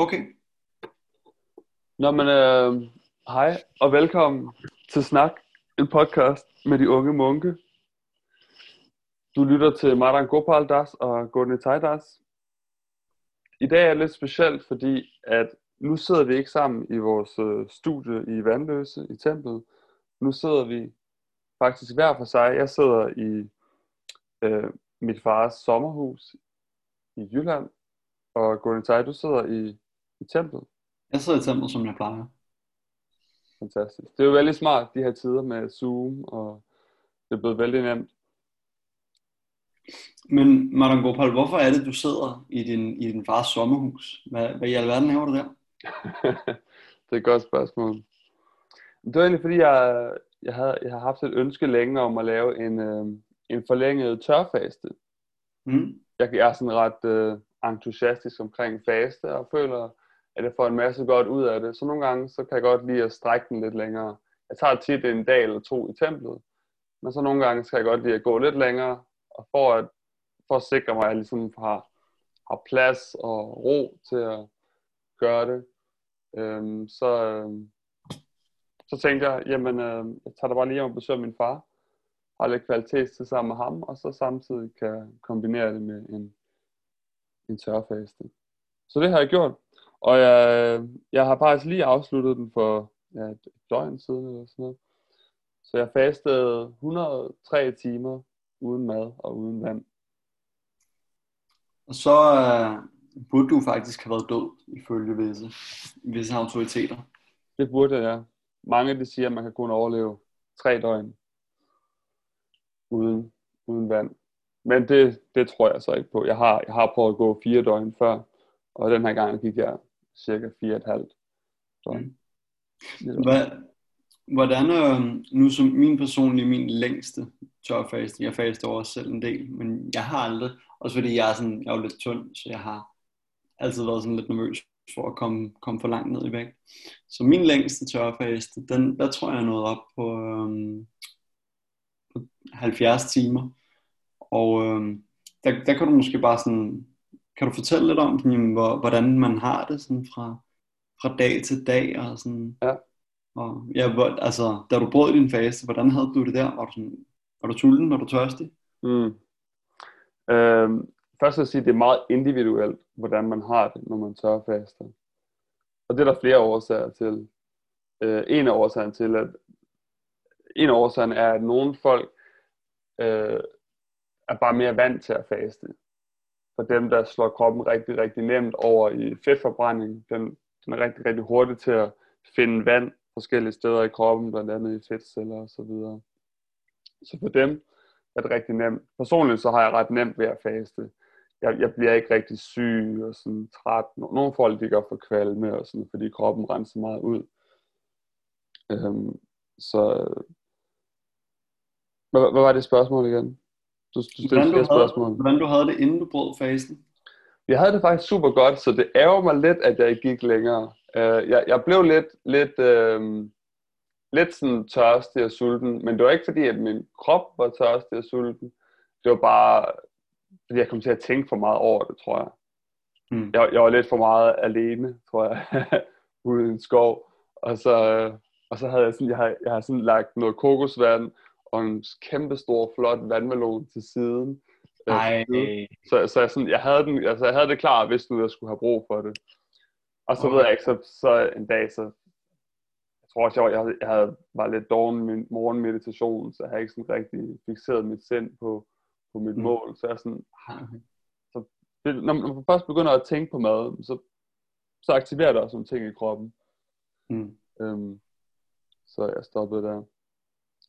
Okay. Nå, men øh, hej og velkommen til Snak, en podcast med de unge munke. Du lytter til Madan Gopal Das og Gunni Das. I dag er det lidt specielt, fordi at nu sidder vi ikke sammen i vores øh, studie i Vandløse i templet. Nu sidder vi faktisk hver for sig. Jeg sidder i øh, mit fars sommerhus i Jylland, og Gunni du sidder i, i templet. Jeg sidder i templet, som jeg plejer. Fantastisk. Det er jo veldig smart, de her tider med Zoom, og det er blevet vældig nemt. Men Martin Gopal, hvorfor er det, du sidder i din, i din fars sommerhus? Hvad, hvad i alverden laver du der? det er et godt spørgsmål. Det var egentlig fordi, jeg, jeg, havde, jeg har haft et ønske længe om at lave en, øh, en forlænget tørfaste. Mm. Jeg, jeg er sådan ret øh, entusiastisk omkring faste, og føler, at jeg får en masse godt ud af det. Så nogle gange, så kan jeg godt lide at strække den lidt længere. Jeg tager tit en dag eller to i templet, men så nogle gange skal jeg godt lide at gå lidt længere, og for at, for at sikre mig, at jeg ligesom har, har plads og ro til at gøre det, øhm, så, øhm, så tænkte jeg, jamen, øh, jeg tager da bare lige om at besøge min far, har lidt kvalitet til sammen med ham, og så samtidig kan kombinere det med en, en tørfaste. Så det har jeg gjort. Og jeg, jeg har faktisk lige afsluttet den for ja, et døgn siden eller sådan noget. Så jeg fastede 103 timer uden mad og uden vand. Og så øh, burde du faktisk have været død, ifølge visse, visse autoriteter. Det burde jeg, ja. Mange de siger, at man kan kun overleve tre døgn uden, uden vand. Men det, det tror jeg så ikke på. Jeg har, jeg har prøvet at gå fire døgn før, og den her gang gik jeg cirka fire et halvt. Så, mm. Hvad, hvordan, øh, nu som min personlige, min længste tørfaste, jeg faste over selv en del, men jeg har aldrig, også fordi jeg er, sådan, jeg er jo lidt tynd, så jeg har altid været sådan lidt nervøs for at komme, komme for langt ned i vægt. Så min længste tørfaste, den, der tror jeg nåede op på, øhm, på 70 timer. Og øhm, der, der kan du måske bare sådan kan du fortælle lidt om, sådan, hvordan man har det sådan fra, fra dag til dag? Og sådan, ja. Og, ja, hvor, altså, da du brød din fase, hvordan havde du det der? Var du, sådan, var du sulten? Var du tørstig? Mm. Øhm, først vil jeg sige, at det er meget individuelt, hvordan man har det, når man tør faste. Og det er der flere årsager til. Øh, en af årsagerne til, at en af årsagerne er, at nogle folk øh, er bare mere vant til at faste for dem, der slår kroppen rigtig, rigtig nemt over i fedtforbrænding. Den, den er rigtig, rigtig hurtig til at finde vand forskellige steder i kroppen, blandt andet i fedtceller og så videre. Så for dem er det rigtig nemt. Personligt så har jeg ret nemt ved at faste. Jeg, jeg bliver ikke rigtig syg og sådan træt. Nogle folk de gør for kvalme og sådan, fordi kroppen renser meget ud. Øhm, så hvad, hvad var det spørgsmål igen? Du, du stillede flere spørgsmål. Hvordan du havde det, inden du brød fasen? Jeg havde det faktisk super godt, så det ærger mig lidt, at jeg ikke gik længere. Uh, jeg, jeg blev lidt, lidt, uh, lidt sådan tørstig og sulten, men det var ikke fordi, at min krop var tørstig og sulten. Det var bare, fordi jeg kom til at tænke for meget over det, tror jeg. Hmm. Jeg, jeg var lidt for meget alene, tror jeg, ude i en skov. Og så, og så havde jeg sådan, jeg har, jeg har sådan lagt noget kokosvand og en kæmpe stor, flot vandmelon til siden. Øh, Ej. Så, så jeg, sådan, jeg, havde den, altså jeg havde det klar, hvis nu jeg skulle have brug for det. Og så okay. ved jeg ikke, så, så en dag, så jeg tror også, jeg, jeg, jeg havde, var lidt dårlig med morgenmeditation, så jeg havde ikke sådan rigtig fixeret mit sind på, på mit mm. mål. Så jeg sådan, okay. så, når, når man først begynder at tænke på mad, så, så aktiverer det også nogle ting i kroppen. Mm. Øhm, så jeg stoppede der.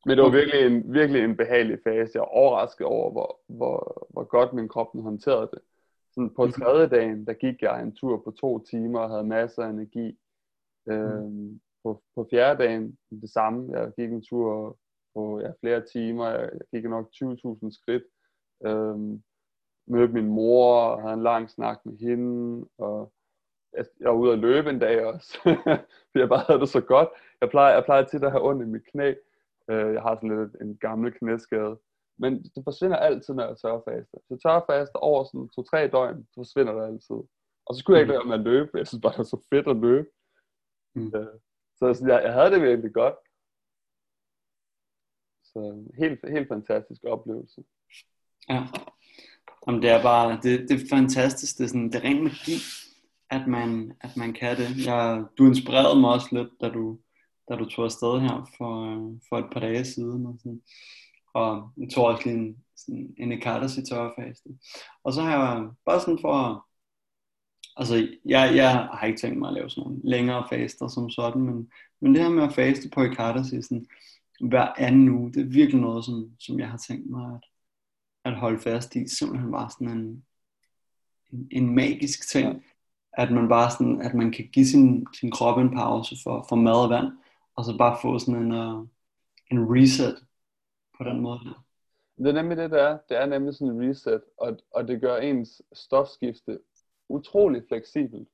Men det var virkelig en, virkelig en behagelig fase. Jeg var overrasket over, hvor, hvor, hvor godt min krop håndterede det. Sådan på mhm. tredje dagen, der gik jeg en tur på to timer og havde masser af energi. Øhm, på, på fjerde dagen det samme. Jeg gik en tur på ja, flere timer. Jeg, jeg gik nok 20.000 skridt. Øhm, mødte min mor og havde en lang snak med hende. Og jeg, jeg var ude at løbe en dag også. fordi jeg bare havde det så godt. Jeg plejer, jeg plejer tit at have ondt i mit knæ. Øh, jeg har sådan lidt en gammel knæskade. Men det forsvinder altid, når jeg tørfaster. Så tørfaster over sådan to-tre døgn, så forsvinder det altid. Og så skulle jeg ikke lade med at løbe. Jeg synes bare, det var så fedt at løbe. Mm. Øh, så, så jeg, jeg havde det virkelig godt. Så helt, helt fantastisk oplevelse. Ja. Jamen, det er bare, det, det er fantastisk. Det er, sådan, det er ren magi, at man, at man kan det. Jeg, du inspirerede mig også lidt, da du, da du tog afsted her for, for et par dage siden. Og, sådan. og jeg tog også lige en, sådan en Ekadasi tørrefaste. Og så har jeg bare sådan for, altså jeg, jeg har ikke tænkt mig at lave sådan nogle længere faster som sådan, men, men det her med at faste på Ekadasi sådan, hver anden uge, det er virkelig noget, som, som jeg har tænkt mig at, at holde fast i. Simpelthen bare sådan en, en, en magisk ting. At man bare sådan, at man kan give sin, sin krop en pause for, for mad og vand, og så bare få sådan en, uh, en reset på den måde. Det er nemlig det, der er. Det er nemlig sådan en reset, og, og det gør ens stofskifte utrolig fleksibelt.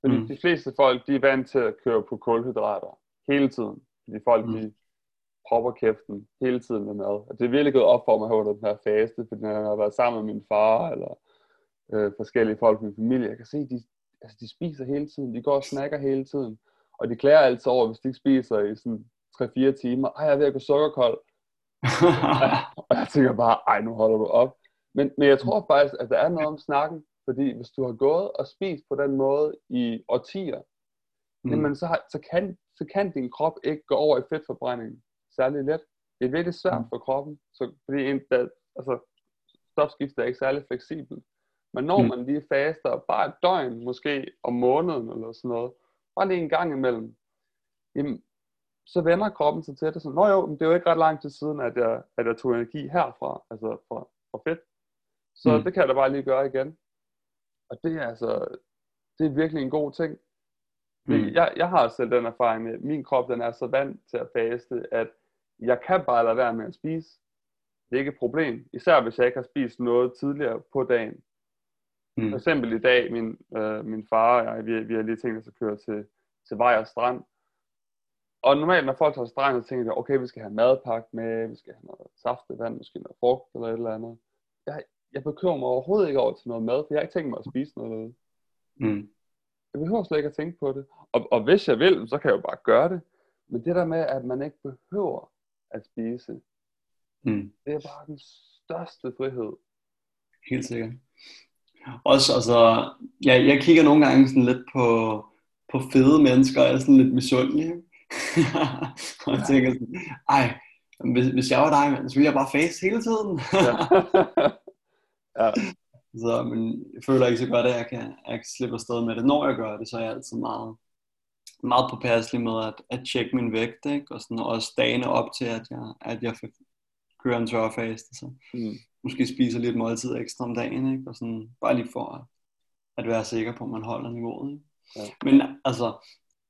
Fordi mm. de fleste folk, de er vant til at køre på kulhydrater hele tiden. Fordi folk, mm. de propper kæften hele tiden med mad. Og det er virkelig gået op for mig under den her faste, fordi når jeg har været sammen med min far, eller øh, forskellige folk i min familie, jeg kan se, de, altså, de spiser hele tiden, de går og snakker hele tiden, og de klæder altid over, hvis de ikke spiser i sådan 3-4 timer, ej, jeg er ved at gå sukkerkold. og jeg tænker bare, ej, nu holder du op. Men, men jeg tror faktisk, at der er noget om snakken, fordi hvis du har gået og spist på den måde i årtier, mm. jamen så, har, så, kan, så kan din krop ikke gå over i fedtforbrænding særlig let. Det er virkelig svært mm. for kroppen, så, fordi en, der, altså, stofskiftet er ikke særlig fleksibelt. Men når mm. man lige faster bare et døgn, måske om måneden eller sådan noget, bare lige en gang imellem, jamen, så vender kroppen sig til det. Så, Nå jo, men det er jo ikke ret lang tid siden, at jeg, at jeg tog energi herfra, altså fra, fra fedt. Så mm. det kan jeg da bare lige gøre igen. Og det er altså, det er virkelig en god ting. Mm. Jeg, jeg har selv den erfaring med, at min krop den er så vant til at faste, at jeg kan bare lade være med at spise. Det er ikke et problem. Især hvis jeg ikke har spist noget tidligere på dagen. Mm. For eksempel i dag, min, øh, min far og jeg, vi, vi har lige tænkt os at køre til, til vej og strand. Og normalt, når folk tager strand, så tænker jeg, okay, vi skal have madpakke med, vi skal have noget saftevand, måske noget frugt eller et eller andet. Jeg, jeg bekymrer mig overhovedet ikke over til noget mad, for jeg har ikke tænkt mig at spise noget. Mm. Jeg behøver slet ikke at tænke på det. Og, og hvis jeg vil, så kan jeg jo bare gøre det. Men det der med, at man ikke behøver at spise, mm. det er bare den største frihed. Helt sikkert. Også, altså, jeg, jeg kigger nogle gange sådan lidt på, på fede mennesker, og er sådan lidt misundelig. og jeg tænker sådan, ej, hvis, hvis jeg var dig, så ville jeg bare face hele tiden. ja. ja. Så, men jeg føler ikke så godt, at jeg kan, jeg kan slippe afsted med det. Når jeg gør det, så er jeg altid meget, meget påpasselig med at, at tjekke min vægt, ikke? Og sådan, også dagene op til, at jeg, at jeg kører en tørfast, så mm. Måske spiser lidt måltid ekstra om dagen, ikke? Og sådan, bare lige for at, at være sikker på, at man holder niveauet. Ikke? Ja. Men altså,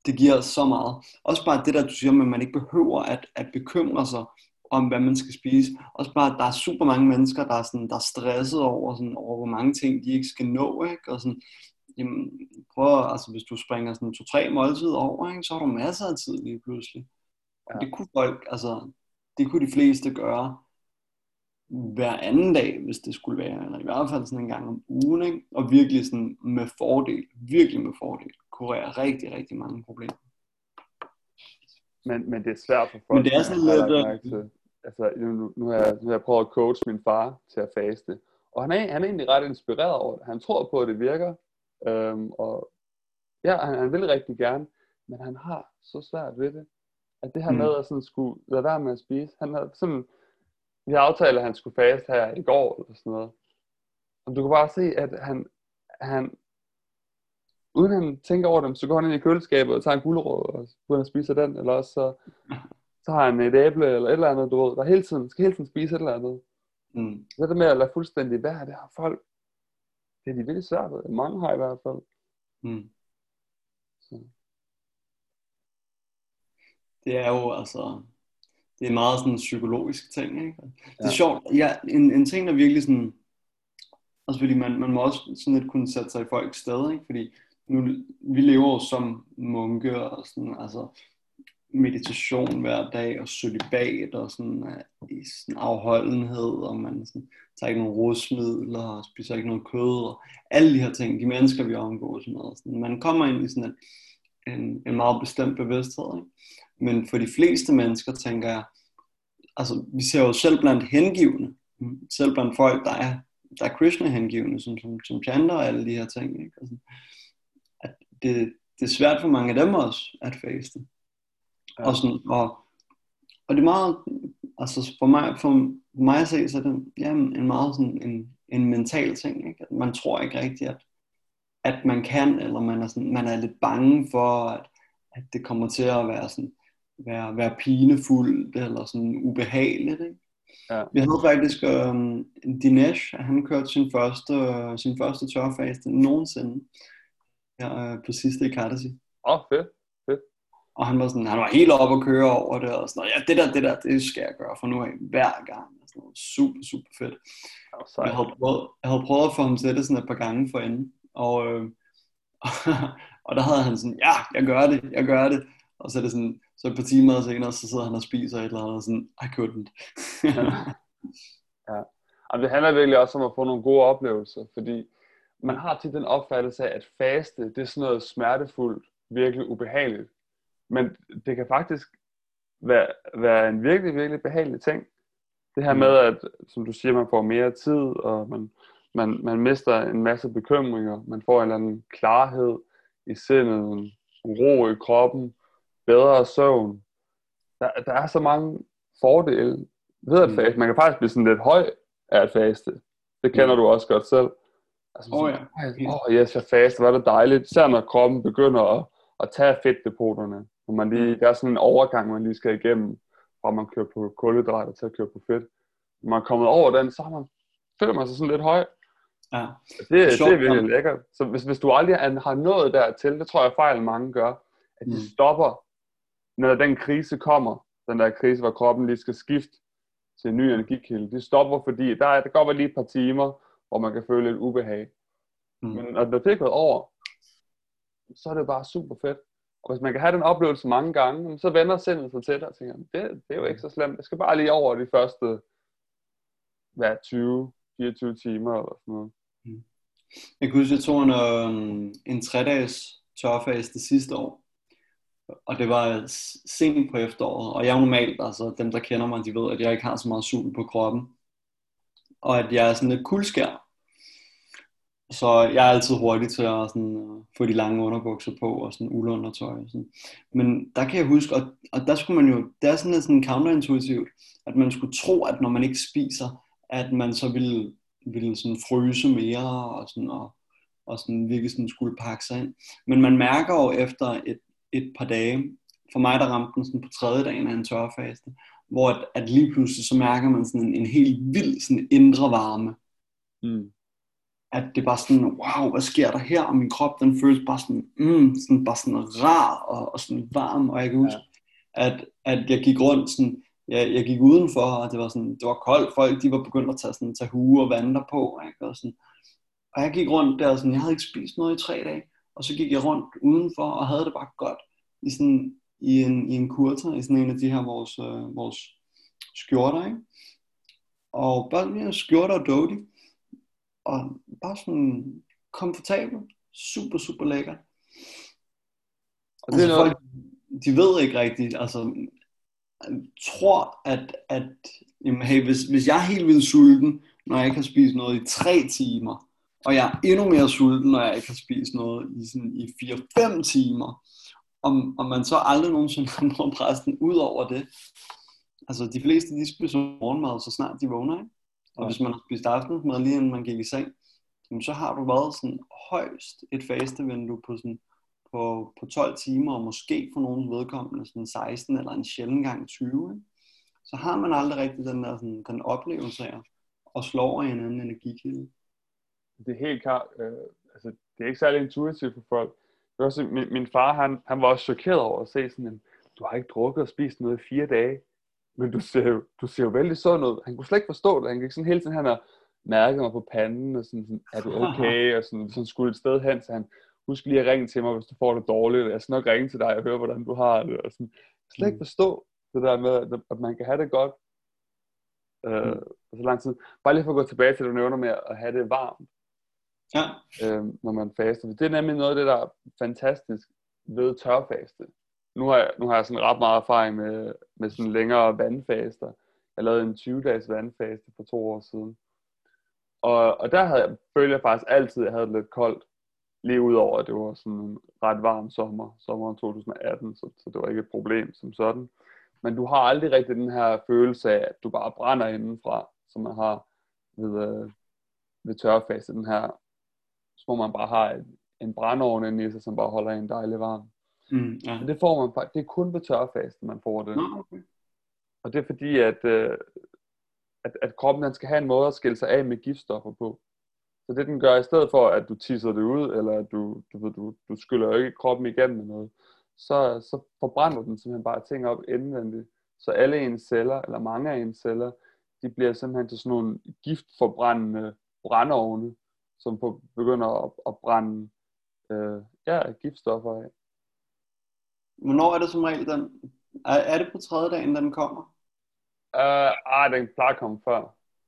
det giver så meget. Også bare det der, du siger, at man ikke behøver at, at bekymre sig om, hvad man skal spise. Også bare, der er super mange mennesker, der er, sådan, der er stresset over, sådan, over, hvor mange ting de ikke skal nå. Ikke? Og sådan, jamen, prøv, altså, hvis du springer sådan to-tre måltider over, ikke, så har du masser af tid lige pludselig. Ja. Og det kunne folk, altså, det kunne de fleste gøre hver anden dag, hvis det skulle være, eller i hvert fald sådan en gang om ugen, ikke? og virkelig sådan med fordel, virkelig med fordel, kurere rigtig, rigtig mange problemer. Men, men det er svært for folk. Men det er sådan lidt altså, nu, nu, har jeg, nu har jeg prøvet at coach min far til at faste, og han er, han er egentlig ret inspireret over det. Han tror på, at det virker, øhm, og ja, han, han vil rigtig gerne, men han har så svært ved det. At det her mm. med at sådan skulle lade være med at spise, han har sådan, vi har aftalt, at han skulle faste her i går, eller sådan noget. Og du kan bare se, at han, han uden han tænker over dem, så går han ind i køleskabet og tager en gulerod, og begynder at spise den, eller også så så har han et æble eller et eller andet, du ved, der hele tiden, skal hele tiden spise et eller andet. Mm. Så det med at lade fuldstændig være, det har folk, det er de virkelig svært ved. Mange har i hvert fald. Mm. Så. Det er jo altså, det er meget sådan en psykologisk ting, ikke? Det er ja. sjovt, ja, en, en ting, der virkelig sådan, altså fordi man, man må også sådan lidt kunne sætte sig i folks sted, ikke? Fordi nu, vi lever jo som munke og sådan, altså, meditation hver dag, og celibat, og sådan, uh, i sådan afholdenhed, og man sådan, tager ikke nogen rusmidler, og spiser ikke noget kød, og alle de her ting, de mennesker, vi omgås med. Sådan, man kommer ind i sådan en, en, en meget bestemt bevidsthed. Ikke? Men for de fleste mennesker, tænker jeg, altså vi ser jo selv blandt hengivne, selv blandt folk, der er, der er Krishna-hengivne, som, som, som chanter og alle de her ting, ikke? Altså, at det, det er svært for mange af dem også at faste. Ja. Og, sådan, og, og det er meget, altså for mig, for mig at se, så er det ja, en meget sådan en, en mental ting, ikke? At man tror ikke rigtigt, at, at man kan, eller man er, sådan, man er lidt bange for, at, at det kommer til at være sådan, være, være pinefuldt, eller sådan ubehageligt, ikke? Ja. Vi havde faktisk um, Dinesh, han kørte sin første, sin første tørfaste nogensinde her uh, på sidste Ekadasi. Åh, oh, fedt. fedt. Og han var sådan, han var helt oppe at køre over det, og sådan ja, det der, det der, det skal jeg gøre for nu af hver gang. Sådan noget super, super fedt. Oh, jeg, havde prøvet, jeg havde prøvet at få ham til det sådan et par gange for enden, og, øh, og der havde han sådan, ja, jeg gør det, jeg gør det. Og så er det sådan, så et par timer senere, så sidder han og spiser et eller andet, og sådan, I couldn't. ja. Og det handler virkelig også om at få nogle gode oplevelser, fordi man har til den opfattelse af, at faste, det er sådan noget smertefuldt, virkelig ubehageligt. Men det kan faktisk være, være en virkelig, virkelig behagelig ting. Det her mm. med, at, som du siger, man får mere tid, og man, man, man mister en masse bekymringer, man får en eller anden klarhed i sindet, en ro i kroppen, bedre søvn. Der, der er så mange fordele ved at mm. faste. Man kan faktisk blive sådan lidt høj af at faste. Det kender mm. du også godt selv. Altså, oh, ja. Åh, oh, yes, jeg faste, var det dejligt. Især når kroppen begynder at, at tage fedtdepoterne. Når man lige, mm. der er sådan en overgang, man lige skal igennem, fra man kører på kulhydrater til at køre på fedt. Når man er kommet over den, så man, føler man sig sådan lidt høj. Ja. Det, det, det er virkelig lækkert. Så hvis, hvis du aldrig har nået dertil, det tror jeg fejl mange gør, at de mm. stopper når den krise kommer, den der krise, hvor kroppen lige skal skifte til en ny energikilde, det stopper, fordi der, er, der går lige et par timer, hvor man kan føle lidt ubehag. Mm. Men når det er gået over, så er det bare super fedt. Og hvis man kan have den oplevelse mange gange, så vender sindet sig til dig og tænker, det, det er jo ikke så slemt. Jeg skal bare lige over de første hvad, 20, 24 timer eller sådan noget. Mm. Jeg kan huske, jeg tog en, øh, en 3-dages tørfase det sidste år og det var sent på efteråret, og jeg er normalt, altså dem der kender mig, de ved, at jeg ikke har så meget sul på kroppen, og at jeg er sådan lidt kuldskær. Så jeg er altid hurtig til at sådan, øh, få de lange underbukser på og sådan uldundertøj. Og sådan. Men der kan jeg huske, og, og der skulle man jo, det er sådan lidt sådan counterintuitivt, at man skulle tro, at når man ikke spiser, at man så ville, ville sådan fryse mere og sådan, og, og sådan virkelig sådan skulle pakke sig ind. Men man mærker jo efter et et par dage. For mig der ramte den sådan på tredje dagen af en tørfaste, hvor at, at lige pludselig så mærker man sådan en, en helt vild sådan indre varme. Mm. At det bare sådan, wow, hvad sker der her? Og min krop, den føles bare sådan, mm, sådan bare sådan rar og, og sådan varm. Og jeg kan huske, ja. at, at jeg gik rundt sådan, jeg, jeg gik udenfor, og det var sådan, det var koldt. Folk, de var begyndt at tage, sådan, tage hue og vandre på. Ikke? Og, sådan, og jeg gik rundt der, sådan, jeg havde ikke spist noget i tre dage. Og så gik jeg rundt udenfor og havde det bare godt i, sådan, i, en, i en kurter, i sådan en af de her vores, øh, vores skjorter, ikke? Og bare mere skjorter og dodi. Og bare sådan komfortabel. Super, super lækker. Og det altså, noget... folk, de ved ikke rigtigt, altså, tror, at, at jamen, hey, hvis, hvis jeg er helt vildt sulten, når jeg ikke har spist noget i tre timer, og jeg er endnu mere sulten, når jeg ikke har spist noget i, sådan, i 4-5 timer, om, om man så aldrig nogensinde har nået præsten ud over det. Altså de fleste, de spiser morgenmad, så snart de vågner, ikke? Og hvis man har spist aftensmad lige inden man gik i seng, så har du været sådan højst et fastevindue på, sådan, på, på 12 timer, og måske for nogens vedkommende sådan 16 eller en sjældent gang 20. Ikke? Så har man aldrig rigtig den der sådan, den oplevelse af at slå over i en anden energikilde. Det er helt klart, øh, altså det er ikke særlig intuitivt for folk, det også, min, min far, han, han var også chokeret over at se sådan en, du har ikke drukket og spist noget i fire dage, men du ser jo, du ser jo vældig sådan ud. Han kunne slet ikke forstå det. Han gik sådan hele tiden, han har mærket mig på panden, og sådan, sådan er du okay? Og sådan, hvis han skulle et sted hen, så han, husk lige at ringe til mig, hvis du får det dårligt. Jeg skal nok ringe til dig og høre, hvordan du har det. Og sådan, slet ikke forstå det der med, at man kan have det godt øh, mm. så lang tid. Bare lige for at gå tilbage til det, du nævner med at have det varmt, ja. øh, når man faster. Det er nemlig noget af det, der er fantastisk ved tørfaste. Nu har jeg, nu har jeg sådan ret meget erfaring med, med sådan længere vandfaster. Jeg lavede en 20-dages vandfaste for to år siden. Og, og der havde jeg, følte jeg faktisk altid, at jeg havde det lidt koldt. Lige udover, at det var sådan en ret varm sommer, sommeren 2018, så, så det var ikke et problem som sådan. Men du har aldrig rigtig den her følelse af, at du bare brænder indenfra, som man har ved, øh, ved tørfase. Den her, hvor man bare har en, brændeovn inde i sig, som bare holder en dejlig varm. Mm, ja. Men det får man faktisk, det er kun ved tørfasten, man får det. Nå, okay. Og det er fordi, at, øh, at, at kroppen den skal have en måde at skille sig af med giftstoffer på. Så det den gør, i stedet for at du tisser det ud, eller at du, du, du, du skyller ikke kroppen igennem med noget, så, så forbrænder den simpelthen bare ting op indvendigt. Så alle ens celler, eller mange af ens celler, de bliver simpelthen til sådan nogle giftforbrændende brændeovne, som på, begynder at, at brænde øh, ja, giftstoffer af. Hvornår er det som regel den? Er, er det på tredje dagen, den kommer? Uh, ah, den plejer at komme før.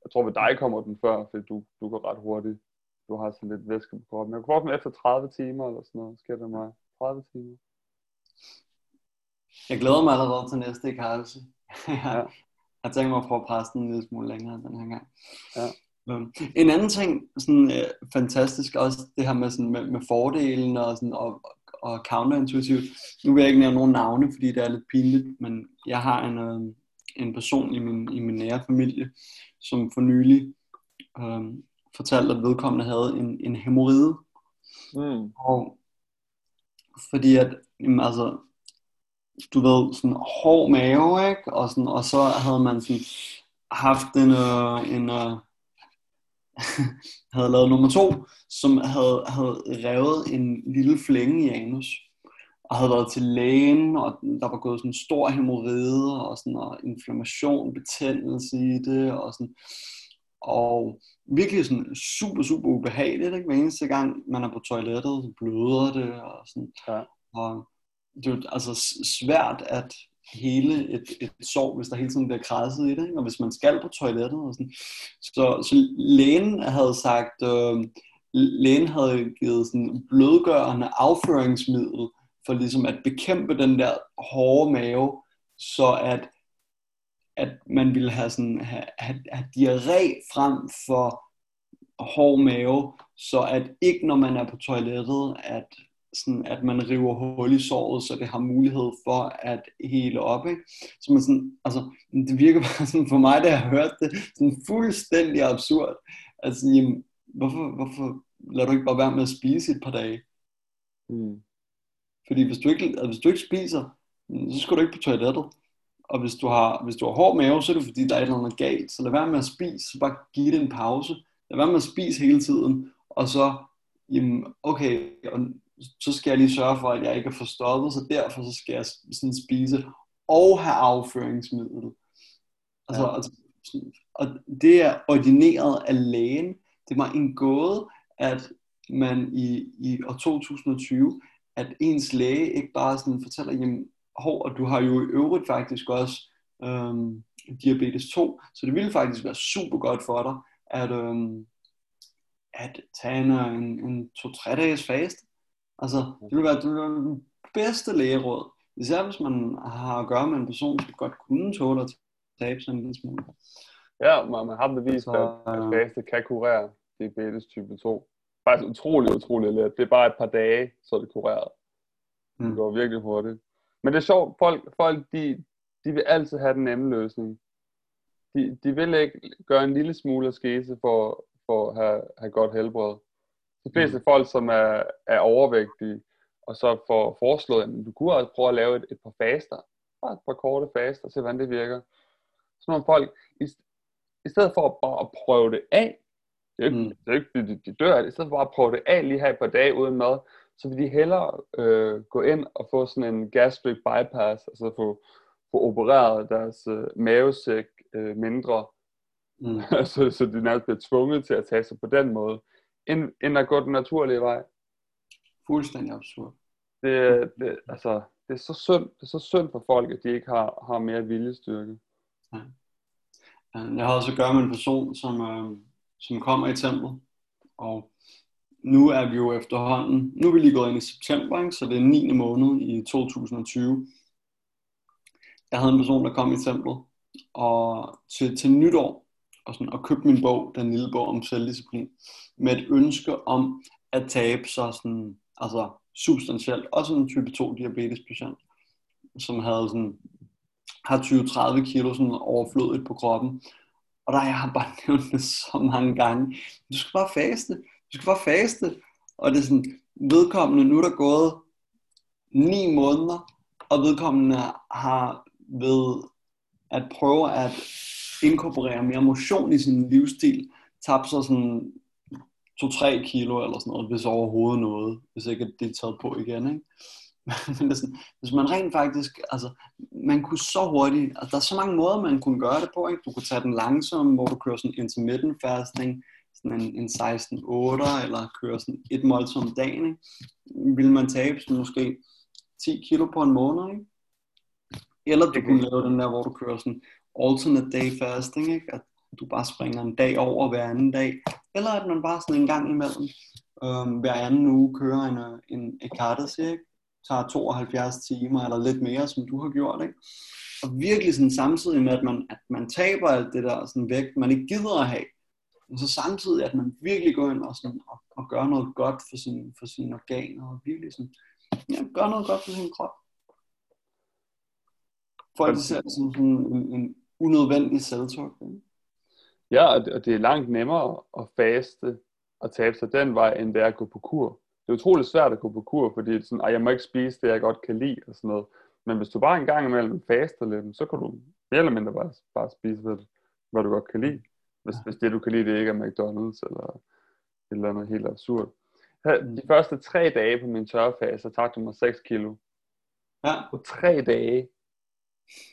Jeg tror ved dig kommer den før, fordi du, du går ret hurtigt. Du har sådan lidt væske på kroppen. Jeg den efter 30 timer eller sådan noget. Sker det mig? 30 timer. Jeg glæder mig allerede til næste ekartelse. Ja. jeg har tænkt mig at prøve at presse den en lille smule længere den her gang. Ja. Um, En anden ting, sådan uh, fantastisk også, det her med, sådan, med, med fordelen og, sådan, og, og counterintuitivt. Nu vil jeg ikke nævne nogen navne, fordi det er lidt pinligt, men jeg har en, uh, en person i min, i min nære familie, som for nylig um, fortalte, at vedkommende havde en, en hemorrhide. Mm. Og fordi at, jamen, altså, du ved, sådan hård mave, ikke? Og, sådan, og så havde man sådan haft en, øh, en øh, havde lavet nummer to, som havde, havde revet en lille flænge i anus, og havde været til lægen, og der var gået sådan en stor hemorrhide, og sådan og inflammation, betændelse i det, og sådan, og virkelig sådan super, super ubehageligt, ikke? Hver eneste gang, man er på toilettet, så bløder det, og sådan, Ja. og det er jo altså svært at hele et, et sår, hvis der hele tiden bliver kradset i det, ikke? og hvis man skal på toilettet og sådan. Så, så lægen havde sagt, øh, lægen havde givet sådan blødgørende afføringsmiddel for ligesom at bekæmpe den der hårde mave, så at at man ville have sådan have, have, have diarré frem for hård mave, så at ikke når man er på toilettet, at sådan, at man river hul i såret, så det har mulighed for at hele op, ikke? Så man sådan, altså, det virker bare sådan for mig, da jeg hørte det, sådan fuldstændig absurd. Altså, jamen, hvorfor, hvorfor lader du ikke bare være med at spise et par dage? Mm. Fordi hvis du ikke, altså, hvis du ikke spiser, så skal du ikke på toilettet. Og hvis du har, hvis du har hård mave, så er det fordi, der er et eller andet galt. Så lad være med at spise, så bare giv det en pause. Lad være med at spise hele tiden, og så, jamen, okay, og så skal jeg lige sørge for, at jeg ikke er forstoppet, så derfor så skal jeg sådan spise og have afføringsmiddel. Altså, Ja. altså, og det er ordineret af lægen. Det var en gåde, at man i, i år 2020, at ens læge ikke bare sådan fortæller, jamen, hov, og du har jo i øvrigt faktisk også øhm, diabetes 2, så det ville faktisk være super godt for dig, at, øhm, at tage en, en, en to-tre dages fast. Altså, det ville være, det ville være den bedste lægeråd. Især hvis man har at gøre med en person, som godt kunne tåle at tabe sig en lille smule. Ja, man, man har bevist, Så, at, at øh, faste kan kurere diabetes type 2. Faktisk utrolig, utrolig let. Det er bare et par dage, så er det kureret. Det Mm. går virkelig hurtigt. Men det er sjovt, folk, folk de, de vil altid have den nemme løsning. De, de vil ikke gøre en lille smule askese for, for at have, have godt helbred. De fleste mm. folk, som er, er overvægtige, og så får foreslået, at du kunne også prøve at lave et, et par faster. Bare et par korte faster, se hvordan det virker. Så nogle folk, i, i stedet for at bare at prøve det af, det er ikke, Mm. det er ikke fordi de, de dør i stedet for bare at prøve det af lige her et par dage uden mad, så vil de hellere øh, gå ind og få sådan en gastric bypass, altså få, få opereret deres øh, mavesæk øh, mindre, Mm. så, så de nærmest bliver tvunget til at tage sig på den måde, end, end at gå den naturlige vej. Fuldstændig absurd. det, det, altså, det, er så synd, det er så synd for folk, at de ikke har, har mere viljestyrke. Ja. Jeg har også at gøre med en person, som, øh, som kommer i templet, og nu er vi jo efterhånden, nu er vi lige gået ind i september, ikke? så det er 9. måned i 2020. Jeg havde en person, der kom i templet, og til, til nytår, og, sådan, og købte min bog, den lille bog om selvdisciplin, med et ønske om at tabe sig sådan, altså substantielt, også en type 2 diabetes patient, som havde sådan, har 20-30 kilo sådan overflødigt på kroppen. Og der jeg har bare nævnt det så mange gange. Du skal bare faste. Du skal bare faste. Og det er sådan, vedkommende, nu er der gået 9 måneder, og vedkommende har ved at prøve at inkorporere mere motion i sin livsstil, tabt sig sådan 2-3 kilo eller sådan noget, hvis overhovedet noget, hvis ikke det er taget på igen, ikke? Men det er sådan, hvis man rent faktisk, altså, man kunne så hurtigt, altså, der er så mange måder, man kunne gøre det på, ikke? Du kunne tage den langsomt, hvor du kører sådan intermittent fasting, sådan en, en 16-8, eller køre sådan et måltid om dagen, ikke? Vil man tabe sådan måske 10 kilo på en måned, ikke? Eller du kunne lave den der, hvor du kører sådan alternate day fasting, ikke? At du bare springer en dag over hver anden dag. Eller at man bare sådan en gang imellem øhm, hver anden uge kører en, øh, en ekardasi, ikke? Tager 72 timer eller lidt mere, som du har gjort, ikke? Og virkelig sådan samtidig med, at man, at man taber alt det der sådan vægt, man ikke gider at have. Og så samtidig, at man virkelig går ind og, sådan, og, og gør noget godt for, sin, for sine organer, og virkelig sådan, ja, gør noget godt for sin krop. Folk ser det som sådan en, en unødvendig selvtog. Ja, og det er langt nemmere at faste og tabe sig den vej, end det er at gå på kur. Det er utroligt svært at gå på kur, fordi det er sådan, jeg må ikke spise det, jeg godt kan lide, og sådan noget. Men hvis du bare en gang imellem faster lidt, så kan du mere eller mindre bare, bare spise, hvad, hvad du godt kan lide. Hvis, hvis det, du kan lide, det ikke er McDonald's eller et eller andet helt absurd. De første tre dage på min tørrefase, så tabte jeg mig 6 kilo. Ja. På tre dage,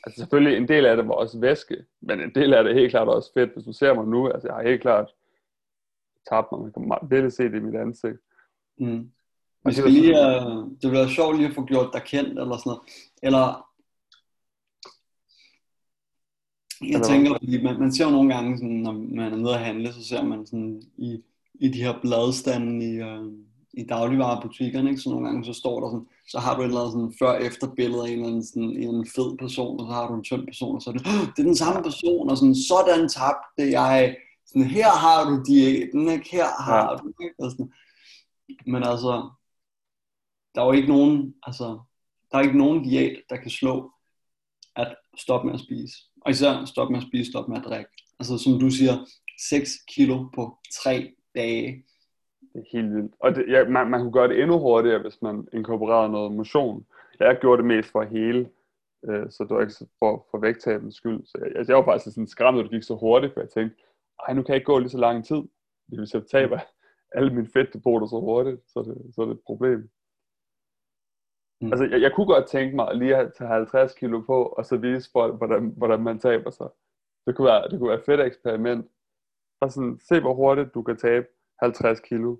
Altså selvfølgelig, en del af det var også væske, men en del af det er helt klart også fedt. Hvis du ser mig nu, altså jeg har helt klart tabt mig. Man kan virkelig se det i mit ansigt. Mm. Vi skal lige, det vil være sjovt lige at få gjort dig kendt, eller sådan noget. Eller, jeg tænker, fordi man, man ser jo nogle gange, sådan, når man er nede at handle, så ser man sådan i, i de her bladstande i, uh, i dagligvarerbutikkerne, ikke? så nogle gange så står der sådan, så har du et eller andet sådan før-efter billede af en eller anden, sådan, en eller anden fed person, og så har du en tynd person, og så er det, det er den samme person, og sådan, sådan tabte jeg, sådan, her har du diæten, ikke? her har ja. du, ikke? Og sådan. men altså, der er jo ikke nogen, altså, der er ikke nogen diæt, der kan slå at stoppe med at spise. Og især stoppe med at spise, stoppe med at drikke. Altså som du siger, 6 kilo på 3 dage. Det er helt vildt. Og det, ja, man, man kunne gøre det endnu hurtigere, hvis man inkorporerede noget motion. Jeg gjorde det mest for hele, øh, så det var ikke for, for vægttabens skyld. Så jeg, jeg var faktisk sådan skræmt, at det gik så hurtigt, for jeg tænkte, ej, nu kan jeg ikke gå lige så lang tid. Hvis jeg taber alle mine fedtdepoter så hurtigt, så er det, så er det et problem. Mm. Altså, jeg, jeg kunne godt tænke mig at lige at tage 50 kilo på, og så vise folk, hvordan, hvordan man taber sig. Det kunne være, det kunne være et fedt eksperiment. Og sådan, se hvor hurtigt du kan tabe 50 kilo.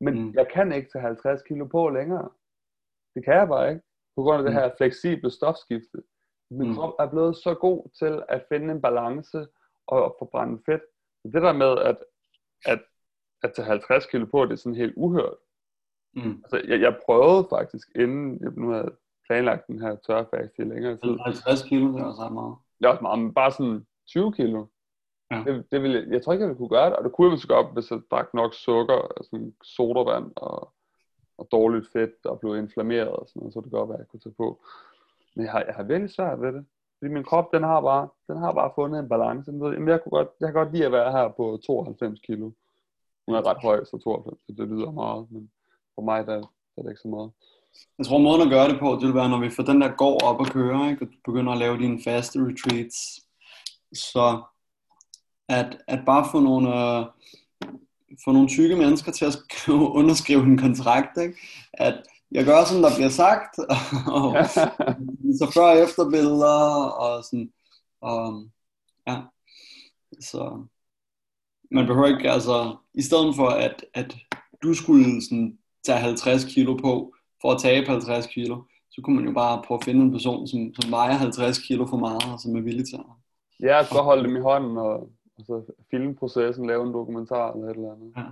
Men mm. jeg kan ikke tage 50 kilo på længere. Det kan jeg bare ikke. På grund af det mm. her fleksible stofskifte. Min mm. krop er blevet så god til at finde en balance og forbrænde fedt. Så det der med at, at, at tage 50 kilo på, det er sådan helt uhørt. Mm. Altså, jeg, jeg prøvede faktisk, inden jeg nu havde planlagt den her tørfast i længere tid. 50 kilo, det er også meget. Det er også meget, men bare sådan 20 kilo. Ja. Det, det ville, jeg tror ikke, jeg ville kunne gøre det, og det kunne jeg måske godt, hvis jeg drak nok sukker, altså sodavand og, og dårligt fedt og blev inflammeret og sådan noget, så det godt være, jeg kunne tage på. Men jeg har, jeg har virkelig svært ved det. Fordi min krop, den har bare, den har bare fundet en balance. Jamen, jeg, kunne godt, jeg kan godt lide at være her på 92 kilo. Hun er ret høj, så 92, så det lyder meget, men for mig, der, der er det ikke så meget. Jeg tror, måden at gøre det på, det vil være, når vi får den der går op og køre, ikke? og du begynder at lave dine faste retreats, så at, at bare få nogle, øh, få nogle tykke mennesker til at skrive, underskrive en kontrakt, ikke? at jeg gør, som der bliver sagt, og så før og efter billeder, og sådan, og, ja, så man behøver ikke, altså, i stedet for at, at du skulle sådan tage 50 kilo på, for at tabe 50 kilo, så kunne man jo bare prøve at finde en person, som, som vejer 50 kilo for meget, og som er villig til at... Ja, så holde dem i hånden, og, og så filme processen, lave en dokumentar eller et eller andet. Ja.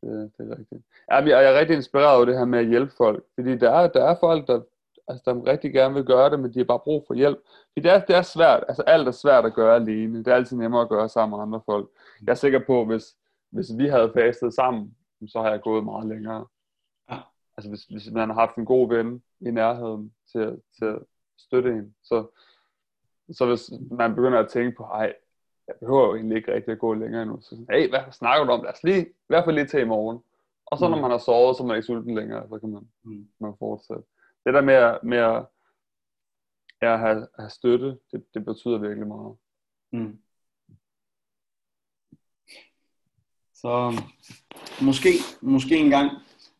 Det, det er rigtigt. Ja, jeg er rigtig inspireret af det her med at hjælpe folk, fordi der er, der er folk, der, altså, der rigtig gerne vil gøre det, men de har bare brug for hjælp. Fordi det er, det er svært, altså alt er svært at gøre alene. Det er altid nemmere at gøre sammen med andre folk. Jeg er sikker på, hvis, hvis vi havde fastet sammen, så har jeg gået meget længere. Ja. Altså hvis, hvis man har haft en god ven i nærheden til, til at støtte en, så, så hvis man begynder at tænke på, ej, jeg behøver jo egentlig ikke rigtig at gå længere endnu. Så sådan, hey, hvad snakker du om? Lad os lige, i hvert fald lige til i morgen. Og så når Mm. man har sovet, så er man ikke sulten længere, så kan man, Mm. man fortsætte. Det der med, at- med at, at have, have støtte, det, det betyder virkelig meget. Mm. Så måske, måske engang,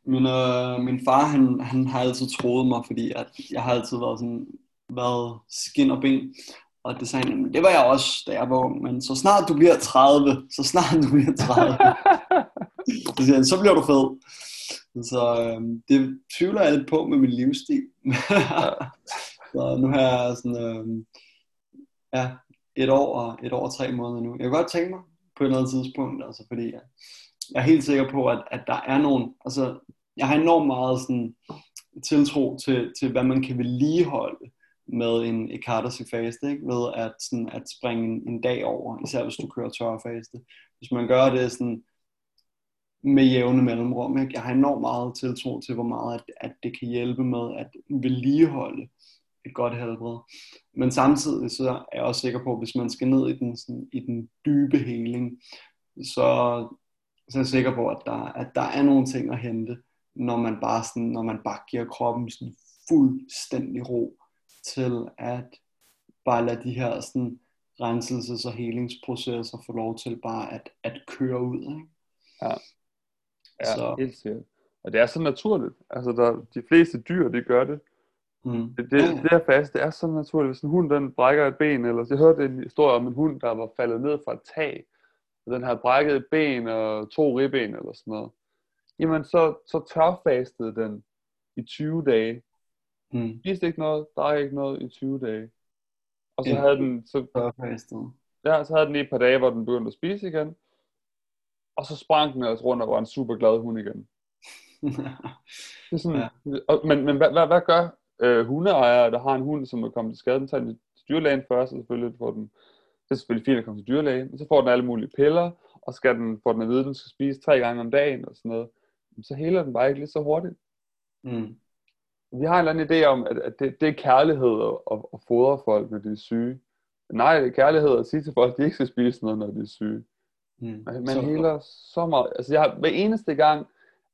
min, øh, min far, han, han har altid troet mig, fordi at jeg har altid været sådan, været skin og ben. Og det sagde han, det var jeg også, da jeg var ung, men så snart du bliver 30, så snart du bliver 30, så, siger han, så bliver du fed. Så øh, det tvivler jeg lidt på med min livsstil. så nu har jeg sådan, øh, ja, et år og et år og tre måneder nu. Jeg kan godt tænke mig på et eller andet tidspunkt, altså fordi jeg, jeg er helt sikker på, at, at der er nogen, altså jeg har enormt meget sådan tiltro til, til hvad man kan vedligeholde med en ekardasi faste, ikke? ved at, sådan, at springe en, en dag over, især hvis du kører tør faste. Hvis man gør det sådan med jævne mellemrum, ikke? jeg har enormt meget tiltro til, hvor meget at, at det kan hjælpe med at vedligeholde et godt helbred. Men samtidig så er jeg også sikker på, at hvis man skal ned i den, sådan, i den dybe heling, så, så er jeg sikker på, at der, at der er nogle ting at hente, når man bare, sådan, når man bare giver kroppen sådan fuldstændig ro til at bare lade de her sådan, renselses- og helingsprocesser få lov til bare at, at køre ud. Ikke? Ja, Så- så. helt sikkert. Og det er så naturligt. Altså, der, de fleste dyr, de gør det. Mm. Det, det, Ja, ja. ja. det er fast, det er så naturligt. Hvis en hund den brækker et ben, eller jeg hørte en historie om en hund, der var faldet ned fra et tag, og den havde brækket et ben og to ribben eller sådan noget. Jamen, så, så tørfastede den i 20 dage. Mm. Spiste ikke noget, drak ikke noget i 20 dage. Og så Ja. havde den, så, ja, så havde den lige et par dage, hvor den begyndte at spise igen. Og så sprang den ellers rundt og var en super glad hund igen. Det er sådan, ja. og, men, men hvad, hvad, hvad gør øh, hundeejere, der har en hund, som er kommet til skade? Den tager den til dyrlægen først, og selvfølgelig får den, det er selvfølgelig fint at komme til dyrlægen, men så får den alle mulige piller, og skal den, får den at vide, at den skal spise tre gange om dagen og sådan noget. Så heler den bare ikke lige så hurtigt. mm. Vi har en eller anden idé om, at, at det, det er kærlighed at, at, fodre folk, når de er syge. Nej, det er kærlighed at sige til folk, at de ikke skal spise noget, når de er syge. Mm. Man, Så- heler så meget. Altså, jeg har, hver eneste gang,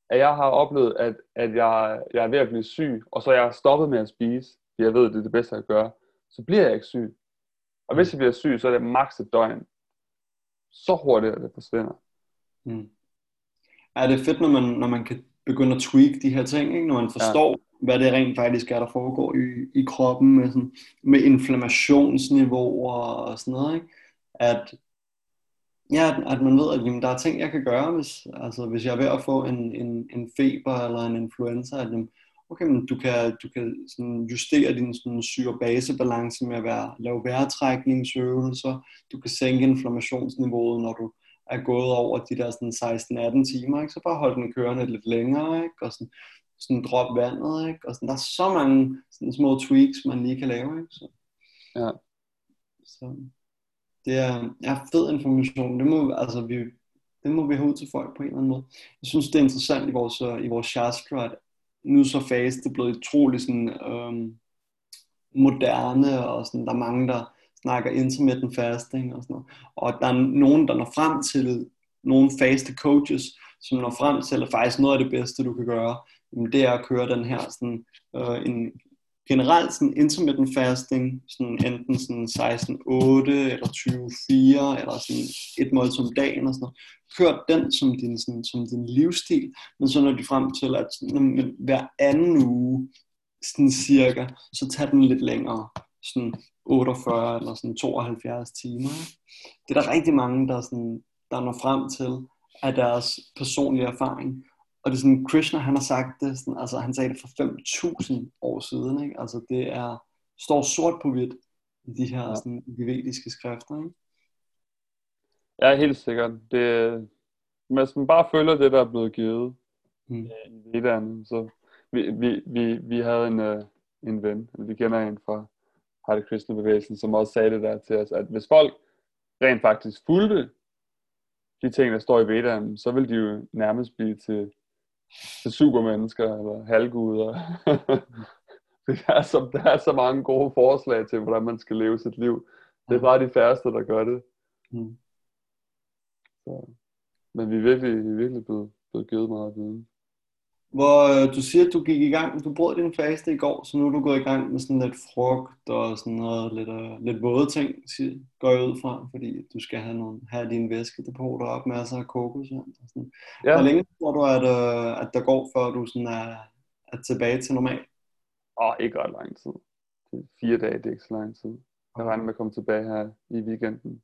at jeg har oplevet, at, at jeg, jeg er ved at blive syg, og så jeg stoppet med at spise, fordi jeg ved, at det er det bedste at gøre, så bliver jeg ikke syg. Og hvis jeg bliver syg, så er det maks et døgn. Så hurtigt, at det forsvinder. Mm. Ja, det er fedt, når man, når man kan begynde at tweak de her ting, ikke? når man forstår, ja hvad det rent faktisk er, der foregår i, i kroppen med, sådan, med inflammationsniveauer og sådan noget. Ikke? At, ja, at- at man ved, at jamen, der er ting, jeg kan gøre, hvis, altså, hvis jeg er ved at få en, en, en feber eller en influenza, at jamen, okay, men du kan, du kan sådan justere din sådan syre-base-balance med at være, lave vejrtrækningsøvelser, du kan sænke inflammationsniveauet, når du er gået over de der sådan 16-18 timer, ikke? så bare hold den kørende lidt længere, ikke? og sådan, sådan drop vandet, ikke? og sådan, der er så mange sådan små tweaks, man lige kan lave. Ikke? Så, Ja. så det er ja, fed information, det må, altså, vi, det må vi have ud til folk på en eller anden måde. Jeg synes, det er interessant i vores, øh, i vores shastra, at nu så fast det er blevet utrolig sådan, øhm, moderne, og sådan, der er mange, der snakker intermittent fasting og sådan noget. Og der er nogen, der når frem til, nogle faste coaches, som når frem til, at faktisk noget af det bedste, du kan gøre, det er at køre den her sådan, øh, en generelt sådan intermittent fasting, sådan enten sådan 16-8 eller 20-4, eller sådan et måltid om dagen og sådan noget. Kør den som din, sådan, som din livsstil, men så når du frem til, at sådan, hver anden uge, sådan cirka, så tag den lidt længere, sådan 48 eller sådan 72 timer. Det er der rigtig mange, der, sådan, der når frem til af deres personlige erfaring og det er sådan, Krishna han har sagt det, sådan, altså han sagde det for 5.000 år siden, ikke? altså det er, står sort på hvidt i de her ja. sådan, vediske skrifter. Ikke? Ja, helt sikkert. Det, hvis man bare følger det, der er blevet givet mm. i Vedaen, så vi, vi, vi, vi havde en, uh, en ven, vi kender en fra Hare Krishna bevægelsen, som også sagde det der til os, at hvis folk rent faktisk fulgte de ting, der står i Vedaen, så vil de jo nærmest blive til supermennesker eller halvguder. der, er så, der er så mange gode forslag til, hvordan man skal leve sit liv. Det er bare de færreste, der gør det. Mm. Så. Men vi er virkelig, vi er virkelig blevet, blevet givet meget viden. Hvor øh, du siger, at du gik i gang, du brød din faste i går, så nu er du gået i gang med sådan lidt frugt og sådan noget, lidt, uh, lidt våde ting, går jeg ud fra, fordi du skal have, nogle, have din væskedepot op, masser af kokos. Og sådan. Ja. Hvor længe tror du, at, uh, at der går, før du sådan er, er tilbage til normal? Åh, oh, ikke ret lang tid. Det er fire dage, det er ikke så lang tid. Jeg regner med at komme tilbage her i weekenden.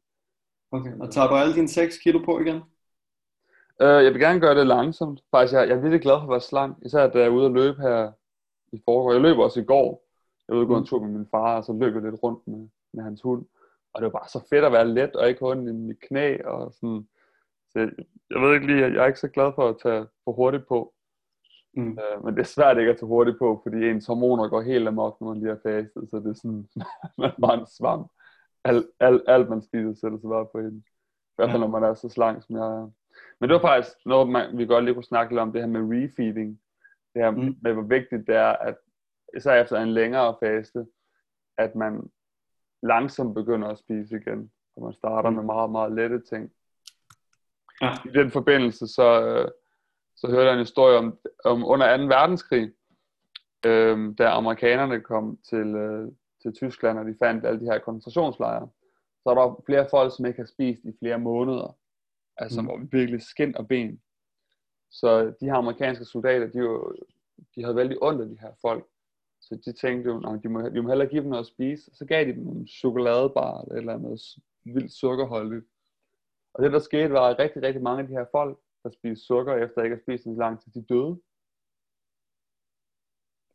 Okay, og tager du alle dine 6 kilo på igen? Uh, jeg vil gerne gøre det langsomt. Faktisk, jeg, jeg er virkelig glad for at være slank. Især da jeg er ude at løbe her i foråret. Jeg løb også i går. Jeg var ude og gå en mm. tur med min far, og så løb jeg lidt rundt med, med hans hund. Og det var bare så fedt at være let, og ikke ondt i mit knæ. Og sådan. Så jeg, jeg ved ikke lige, jeg er ikke så glad for at tage for hurtigt på. Mm. Uh, men det er svært ikke at tage hurtigt på, fordi ens hormoner går helt amok, når man lige er fastet. Så det er sådan, man er bare en svamp. Alt, alt, alt man spiser sætter sig bare på hende. I hvert fald, når man er så slank, som jeg er. Men det var faktisk noget, man, vi godt lige kunne snakke lidt om, det her med refeeding. Det her mm. med, hvor vigtigt det er, at især efter en længere faste, at man langsomt begynder at spise igen. Og man starter med meget, meget lette ting. Ja. I den forbindelse, så, så hørte jeg en historie om, om under 2. verdenskrig, øh, da amerikanerne kom til, øh, til Tyskland, og de fandt alle de her koncentrationslejre, så var der flere folk, som ikke har spist i flere måneder. Altså, mm. hvor vi virkelig skin og ben. Så de her amerikanske soldater, de, jo, de havde vældig ondt af de her folk. Så de tænkte jo, at de må, de må hellere give dem noget at spise. Så gav de dem nogle chokoladebar eller eller andet vildt sukkerholdigt. Og det der skete var, at rigtig, rigtig mange af de her folk, der spiste sukker efter ikke at spise en lang tid, de døde.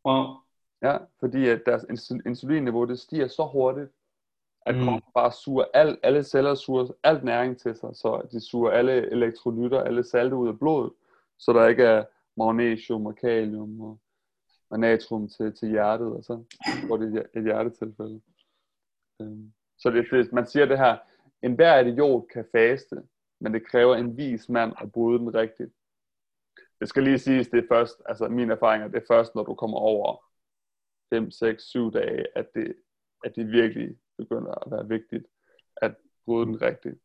Wow. Ja, fordi at deres insulinniveau det stiger så hurtigt, at mm. kroppen bare suger al, alle celler suger alt næring til sig, så de suger alle elektrolytter, alle salte ud af blodet, så der ikke er magnesium og kalium og, og natrium til, til hjertet, og så får det et hjertetilfælde. Um, så det, det, man siger det her, en hver idiot kan faste, men det kræver en vis mand at bryde den rigtigt. Det skal lige siges, det er først, altså min erfaring er, det er først, når du kommer over 5, 6, 7 dage, at det, at det virkelig begynder at være vigtigt at bryde den rigtigt.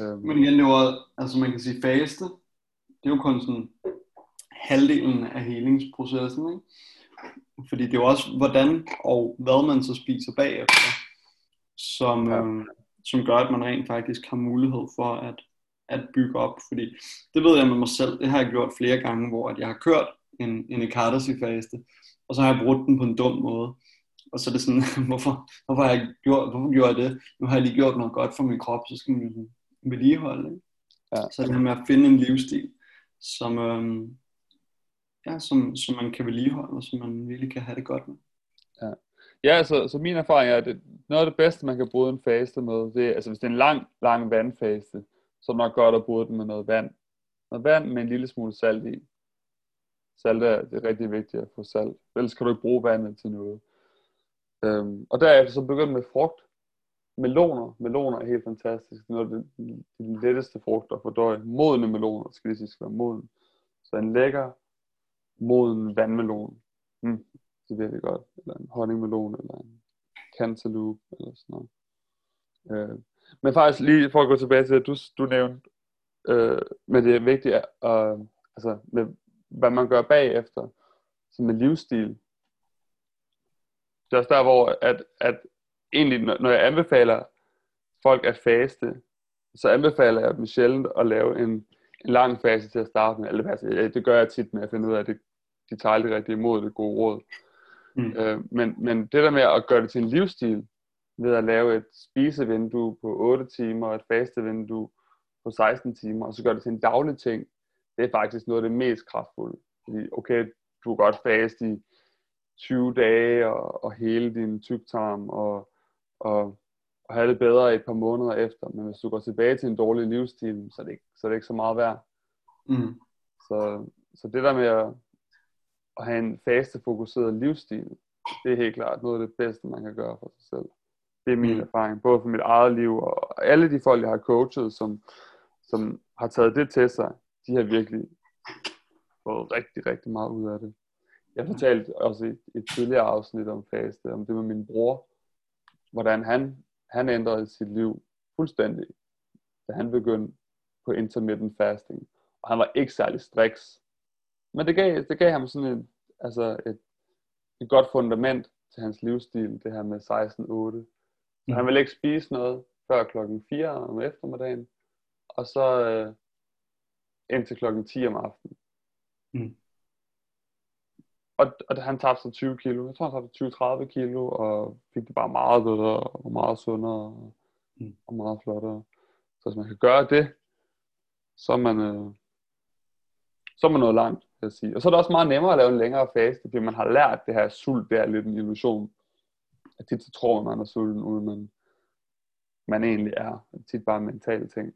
Øhm. Men igen, det var, altså man kan sige faste, det er jo kun sådan halvdelen af helingsprocessen, ikke? Fordi det er jo også, hvordan og hvad man så spiser bagefter, som, ja. øhm, som gør, at man rent faktisk har mulighed for at, at bygge op. Fordi det ved jeg med mig selv, det har jeg gjort flere gange, hvor at jeg har kørt en, en ekardasi-faste, og så har jeg brugt den på en dum måde. Og så er det sådan, hvorfor, hvorfor har jeg gjort, hvorfor gjorde jeg det? Nu har jeg lige gjort noget godt for min krop, så skal man vedligeholde. Ikke? Ja. Så det her med at finde en livsstil, som, øhm, ja, som, som man kan vedligeholde, og som man virkelig kan have det godt med. Ja, ja så, så min erfaring er, at det, noget af det bedste, man kan bruge en faste med, det er, altså hvis det er en lang, lang vandfaste, så er det nok godt at bruge den med noget vand. Noget vand med en lille smule salt i. Salt er, det er rigtig vigtigt at få salt. Ellers kan du ikke bruge vandet til noget. Øhm, og derefter så begyndte med frugt. Meloner. Meloner er helt fantastisk. Det er noget af de letteste frugter at fordøje. Modne meloner, skal det sige, skal være moden. Så en lækker, moden vandmelon. Mm, det er virkelig godt. Eller en honningmelon, eller en cantaloupe, eller sådan noget. Øh, men faktisk lige for at gå tilbage til det, du, du nævnte, øh, men det er vigtigt, at, øh, altså med, hvad man gør bagefter, så med livsstil, det er også der, hvor at, at egentlig, når jeg anbefaler folk at faste, så anbefaler jeg dem sjældent at lave en, en lang fase til at starte med. Eller, altså, det gør jeg tit med at finde ud af, at det, de tager aldrig rigtig imod det gode råd. Mm. Øh, men, men det der med at gøre det til en livsstil, ved at lave et spisevindue på 8 timer og et fastevindue på 16 timer, og så gøre det til en daglig ting, det er faktisk noget af det mest kraftfulde. Fordi, okay, du kan godt fast i 20 dage og, og hele din tyktarm og, og, og have det bedre et par måneder efter. Men hvis du går tilbage til en dårlig livsstil, så er det ikke så, er det ikke så meget værd. Mm. Så, så det der med at, at have en fastefokuseret livsstil, det er helt klart noget af det bedste, man kan gøre for sig selv. Det er min mm. erfaring, både for mit eget liv og alle de folk, jeg har coachet, som, som har taget det til sig, de har virkelig fået rigtig, rigtig meget ud af det. Jeg fortalte også i et tidligere afsnit om faste, om det med min bror, hvordan han, han ændrede sit liv fuldstændig, da han begyndte på intermittent fasting. Og han var ikke særlig striks. Men det gav, det gav ham sådan et, altså et, et godt fundament til hans livsstil, det her med 16-8. Så mm. han ville ikke spise noget før klokken 4 om eftermiddagen, og så øh, indtil klokken 10 om aftenen. Mm. Og, og han tabte sig 20 kilo. Jeg tror, han tabte 20-30 kilo, og fik det bare meget bedre, og meget sundere, og, mm. og meget flottere. Så hvis man kan gøre det, så er man, øh, så er man noget langt, vil jeg sige. Og så er det også meget nemmere at lave en længere fase, fordi man har lært det her sult, det er lidt en illusion. At tit så tror man, man er sulten, uden man, man egentlig er. Det er tit bare en mental ting.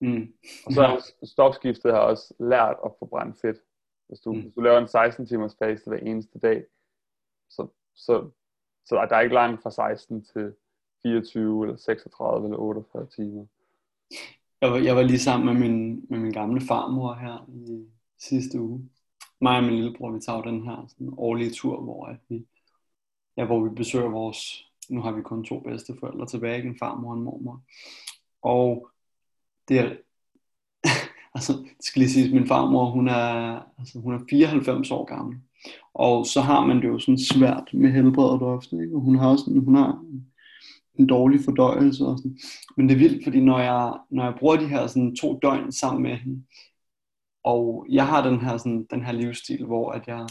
Mm. Og så er stofskiftet har også lært at forbrænde fedt. Hvis du, mm. hvis du laver en 16 timers fase hver eneste dag, så, så, så der er ikke langt fra 16 til 24 eller 36 eller 48 timer. Jeg var, jeg var lige sammen med min, med min gamle farmor her i sidste uge. Mig og min lillebror, vi tager den her sådan, årlige tur, hvor, at vi, ja, hvor vi besøger vores, nu har vi kun to bedsteforældre tilbage, en farmor og en mormor. Og det er, altså, det skal lige sige, min farmor, hun er, altså, hun er 94 år gammel. Og så har man det jo sådan svært med helbredet ofte, ikke? Og hun har også hun har en dårlig fordøjelse og sådan. Men det er vildt, fordi når jeg, når jeg bruger de her sådan to døgn sammen med hende, og jeg har den her, sådan, den her livsstil, hvor at jeg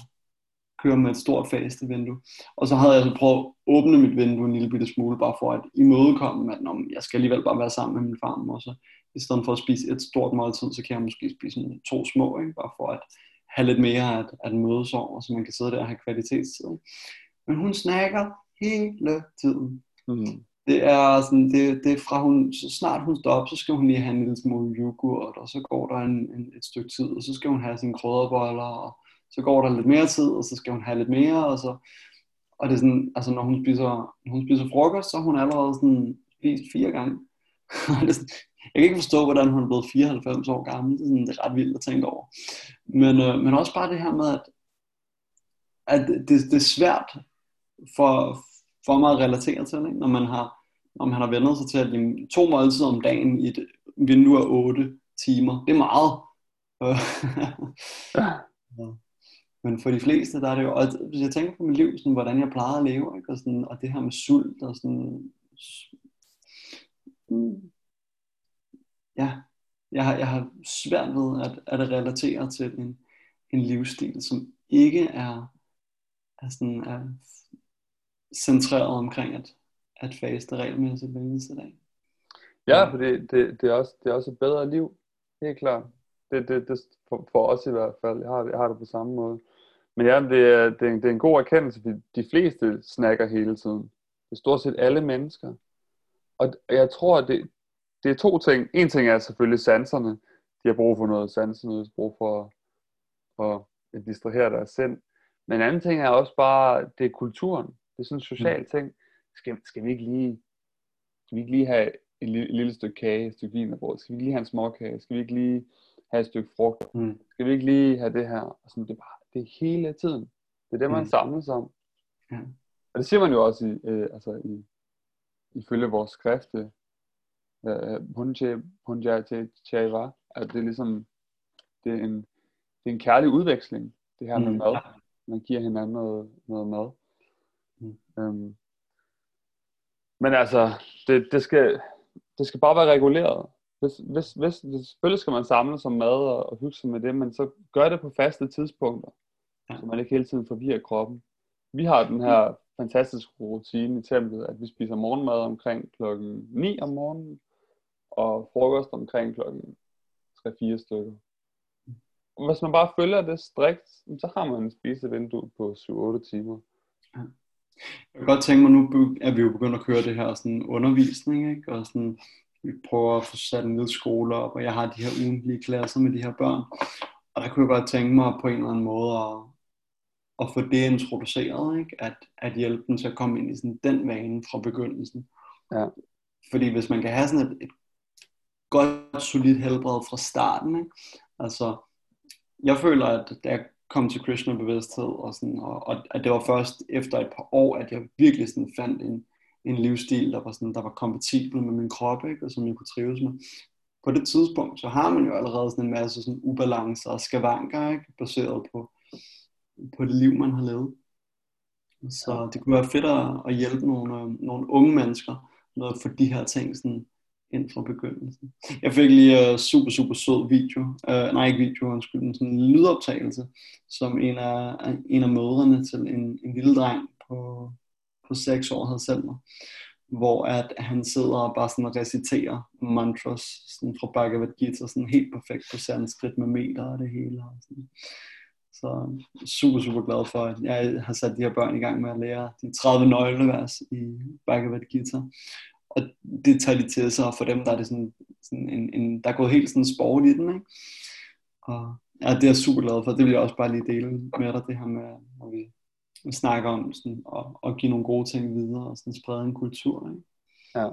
kører med et stort faste vindue. Og så havde jeg så prøvet at åbne mit vindue en lille bitte smule, bare for at imødekomme, at når jeg skal alligevel bare være sammen med min farmor, og så i stedet for at spise et stort måltid, så kan jeg måske spise to små, ikke? bare for at have lidt mere at, at mødes over, så man kan sidde der og have kvalitetstid. Men hun snakker hele tiden. Mm. Det er sådan, det, det er fra hun, så snart hun står op, så skal hun lige have en lille smule yoghurt, og så går der en, en, et stykke tid, og så skal hun have sine krydderboller, og så går der lidt mere tid, og så skal hun have lidt mere, og så, og det er sådan, altså når hun spiser, når hun spiser frokost, så er hun allerede sådan spist fire gange. Jeg kan ikke forstå, hvordan hun er blevet 94 år gammel. Det er, sådan, det er ret vildt at tænke over. Men, øh, men også bare det her med, at, at det, det er svært for, for mig at relatere til, ikke? når man har når man har vendt sig til, at to måltider om dagen i et vindue af 8 timer, det er meget. ja. Men for de fleste, der er det jo, og hvis jeg tænker på mit liv, sådan, hvordan jeg plejede at leve, ikke? Og, sådan, og det her med sult, og sådan, mm, ja, jeg har, jeg har svært ved at, at relatere til en, en livsstil, som ikke er, er, sådan, er centreret omkring at, at faste regelmæssigt hver eneste dag. Ja, for det, det, det, er også, det er også et bedre liv, helt klart. Det, det, det for, for os i hvert fald. Jeg har, jeg har det på samme måde. Men ja, det er, det, er, det er en god erkendelse, fordi de fleste snakker hele tiden. Det er stort set alle mennesker. Og jeg tror, at det, det er to ting. En ting er selvfølgelig sanserne. De har brug for noget sanserne, de har brug for, for at distrahere deres sind. Men en anden ting er også bare, det er kulturen. Det er sådan en social mm. ting. Skal, skal, vi ikke lige, skal vi ikke lige have et lille, et lille stykke kage, et stykke vin Skal vi ikke lige have en småkage? Skal vi ikke lige have et stykke frugt? Mm. Skal vi ikke lige have det her? Og sådan, det, er bare, det er hele tiden. Det er det, man mm. samles om. Ja. Og det siger man jo også i, øh, altså i, ifølge vores skrifte, Punja Chaiva, at det er ligesom, det er en, det er en kærlig udveksling, det her med mm. mad. Man giver hinanden noget, noget mad. Mm. Um, men altså, det, det, skal, det skal bare være reguleret. Hvis, hvis, hvis, hvis, selvfølgelig skal man samle sig mad og, og hygge sig med det, men så gør det på faste tidspunkter, så man ikke hele tiden forvirrer kroppen. Vi har den her fantastisk rutine i templet, at vi spiser morgenmad omkring klokken 9 om morgenen, og frokost omkring klokken 3-4 stykker. hvis man bare følger det strikt, så har man en spisevindue på 7-8 timer. Ja. Jeg kan godt tænke mig, nu at vi jo begyndt at køre det her sådan undervisning, ikke? og sådan, vi prøver at få sat en lille skole op, og jeg har de her ugentlige klasser med de her børn. Og der kunne jeg godt tænke mig på en eller anden måde at, at få det introduceret, ikke? At, at hjælpe dem til at komme ind i sådan den vane fra begyndelsen. Ja. Fordi hvis man kan have sådan et, et godt, solidt helbred fra starten, ikke? altså jeg føler, at da jeg kom til Krishna bevidsthed, og, sådan, og, og at det var først efter et par år, at jeg virkelig sådan fandt en, en livsstil, der var, sådan, der var kompatibel med min krop, ikke? og som jeg kunne trives med. På det tidspunkt, så har man jo allerede sådan en masse sådan ubalancer og skavanker, ikke? baseret på, på det liv, man har levet. Så det kunne være fedt at, hjælpe nogle, nogle unge mennesker med at få de her ting sådan ind fra begyndelsen. Jeg fik lige uh, super, super sød video, uh, nej ikke video, undskyld, men sådan en lydoptagelse, som en af, en af mødrene til en, en lille dreng på, på 6 år havde sendt mig, hvor at han sidder og bare sådan reciterer mantras sådan fra Bhagavad Gita, sådan helt perfekt på sanskrit med meter og det hele. Og sådan. Så super, super glad for, at jeg har sat de her børn i gang med at lære de 30 nøglevers i Bhagavad Gita og det tager de til sig, og for dem der er det sådan, sådan en, en, der er gået helt sådan sport i den, ikke? Og ja, det er jeg super glad for, det vil jeg også bare lige dele med dig, det her med, når vi, snakker om sådan, at, at give nogle gode ting videre, og sådan sprede en kultur, ikke? Ja.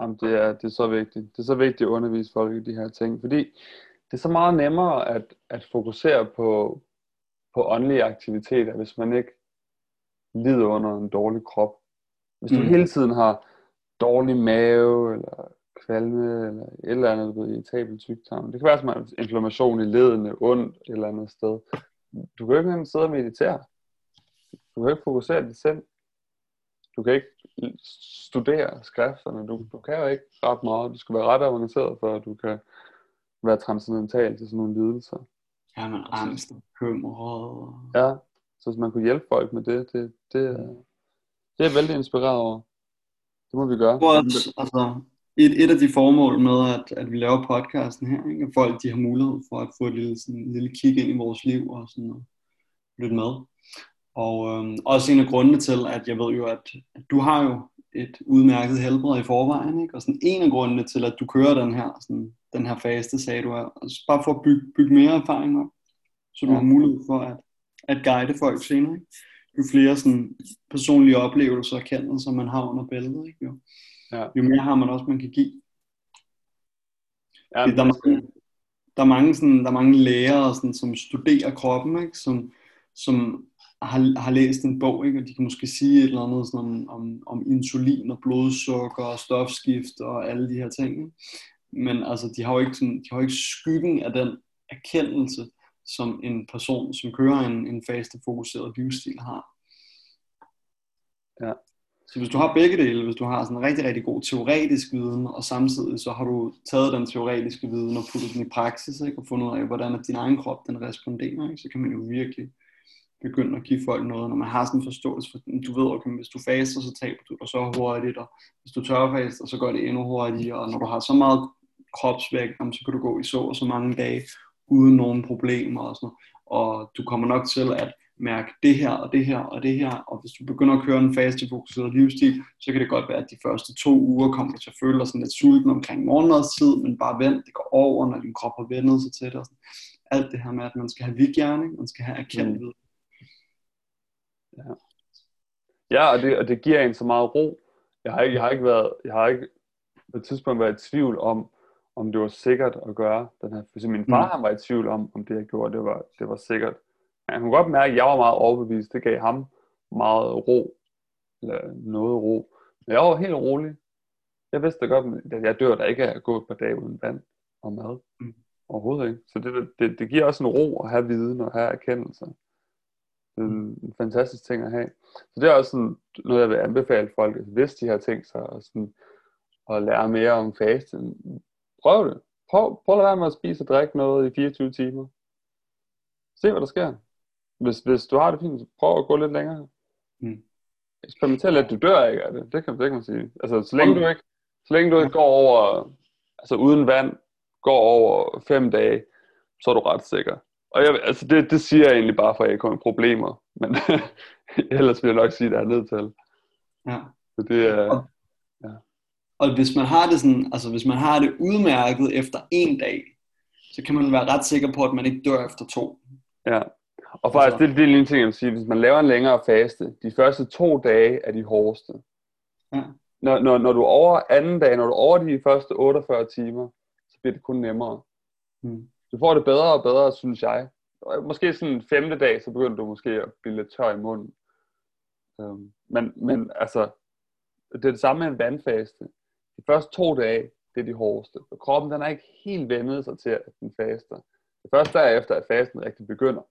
Jamen, det er, det er så vigtigt. Det er så vigtigt at undervise folk i de her ting, fordi det er så meget nemmere at, at fokusere på, på åndelige aktiviteter, hvis man ikke lider under en dårlig krop. Hvis du mm. hele tiden har dårlig mave, eller kvalme, eller et eller andet ved, irritabel tyktarm. Det kan være som en inflammation i ledene, ondt et eller andet sted. Du kan ikke sidde og meditere. Du kan ikke fokusere det selv. Du kan ikke studere skrifterne. Du, du kan jo ikke ret meget. Du skal være ret avanceret, for at du kan være transcendental til sådan nogle lidelser. Ja, men angst og bekymret. Ja, så hvis man kunne hjælpe folk med det, det, det. Det er jeg vældig inspireret over. Det må vi gøre. At, altså, et, et af de formål med, at, at vi laver podcasten her, ikke? at folk de har mulighed for at få et lille, sådan, en lille kig ind i vores liv og sådan noget, lidt med. Og øhm, også en af grundene til, at jeg ved jo, at, at du har jo et udmærket helbred i forvejen, ikke? og sådan en af grundene til, at du kører den her, sådan, den her faste, sagde du, er altså bare for at bygge, bygge mere erfaring op, så du ja. har mulighed for at, at guide folk senere. Ikke? jo flere sådan, personlige oplevelser og kendelser man har under bæltet, ikke? Jo, ja. jo mere har man også, man kan give. Ja, der, er mange, der, er mange, sådan, der er mange læger, sådan, som studerer kroppen, ikke? Som, som har, har læst en bog, ikke? og de kan måske sige et eller andet sådan om, om, om insulin og blodsukker og stofskift og alle de her ting. Men altså, de har jo ikke, sådan, de har jo ikke skyggen af den erkendelse, som en person, som kører en, en faste-fokuseret livsstil har. Ja. Så hvis du har begge dele, hvis du har sådan en rigtig, rigtig god teoretisk viden, og samtidig så har du taget den teoretiske viden og puttet den i praksis, ikke? og fundet ud af, hvordan din egen krop den responderer, ikke? så kan man jo virkelig begynde at give folk noget, når man har sådan en forståelse for, du ved, okay, hvis du faster, så taber du dig så hurtigt, og hvis du tørfaster, så går det endnu hurtigere, og når du har så meget kropsvægt, så kan du gå i så og så mange dage, uden nogen problemer og sådan noget. Og du kommer nok til at mærke det her og det her og det her, og hvis du begynder at køre en faste fokuseret livsstil, så kan det godt være, at de første to uger kommer du til at føle dig sådan lidt sulten omkring morgenmadstid, men bare vent, det går over, når din krop har vendet sig til det. Og sådan. Alt det her med, at man skal have vidgjerning, man skal have erkendt mm. Ja, ja og, det, og det giver en så meget ro. Jeg har ikke, jeg har ikke været, jeg har ikke på et tidspunkt været i tvivl om, om det var sikkert at gøre den her. Hvis min far mm. han var i tvivl om, om det jeg gjorde, det var, det var sikkert. Men han kunne godt mærke, at jeg var meget overbevist. Det gav ham meget ro. Eller noget ro. Men jeg var helt rolig. Jeg vidste godt, at jeg dør der ikke af at gå et par dage uden vand og mad. Mm. Overhovedet ikke. Så det, det, det giver også en ro at have viden og have erkendelse. Det er en, en fantastisk ting at have. Så det er også sådan noget, jeg vil anbefale folk, hvis de har tænkt sig at, sådan, at lære mere om fasten Prøv det. Prøv, prøv at være med at spise og drikke noget i 24 timer. Se, hvad der sker. Hvis, hvis du har det fint, så prøv at gå lidt længere. Mm. Eksperimenter lidt, du dør ikke af det. Det kan, det kan man sige. Altså, så længe du ikke, så længe du ikke går over, altså uden vand, går over fem dage, så er du ret sikker. Og jeg, altså det, det siger jeg egentlig bare, for at jeg kommer problemer. Men ellers vil jeg nok sige, at det er nedtal. Ja. Så det er... Ja. Og hvis man har det sådan, altså hvis man har det udmærket efter en dag, så kan man være ret sikker på, at man ikke dør efter to. Ja. Og faktisk, altså, det, det er en ting, jeg vil sige. Hvis man laver en længere faste, de første to dage er de hårdeste. Ja. Når, når, når du er over anden dag, når du er over de første 48 timer, så bliver det kun nemmere. Mm. Du får det bedre og bedre, synes jeg. Måske sådan en femte dag, så begynder du måske at blive lidt tør i munden. Um, men, men altså, det er det samme med en vandfaste. De første to dage, det er de hårdeste. Og kroppen den er ikke helt vendet sig til, at den faster. Det første derefter, at fasten rigtig begynder.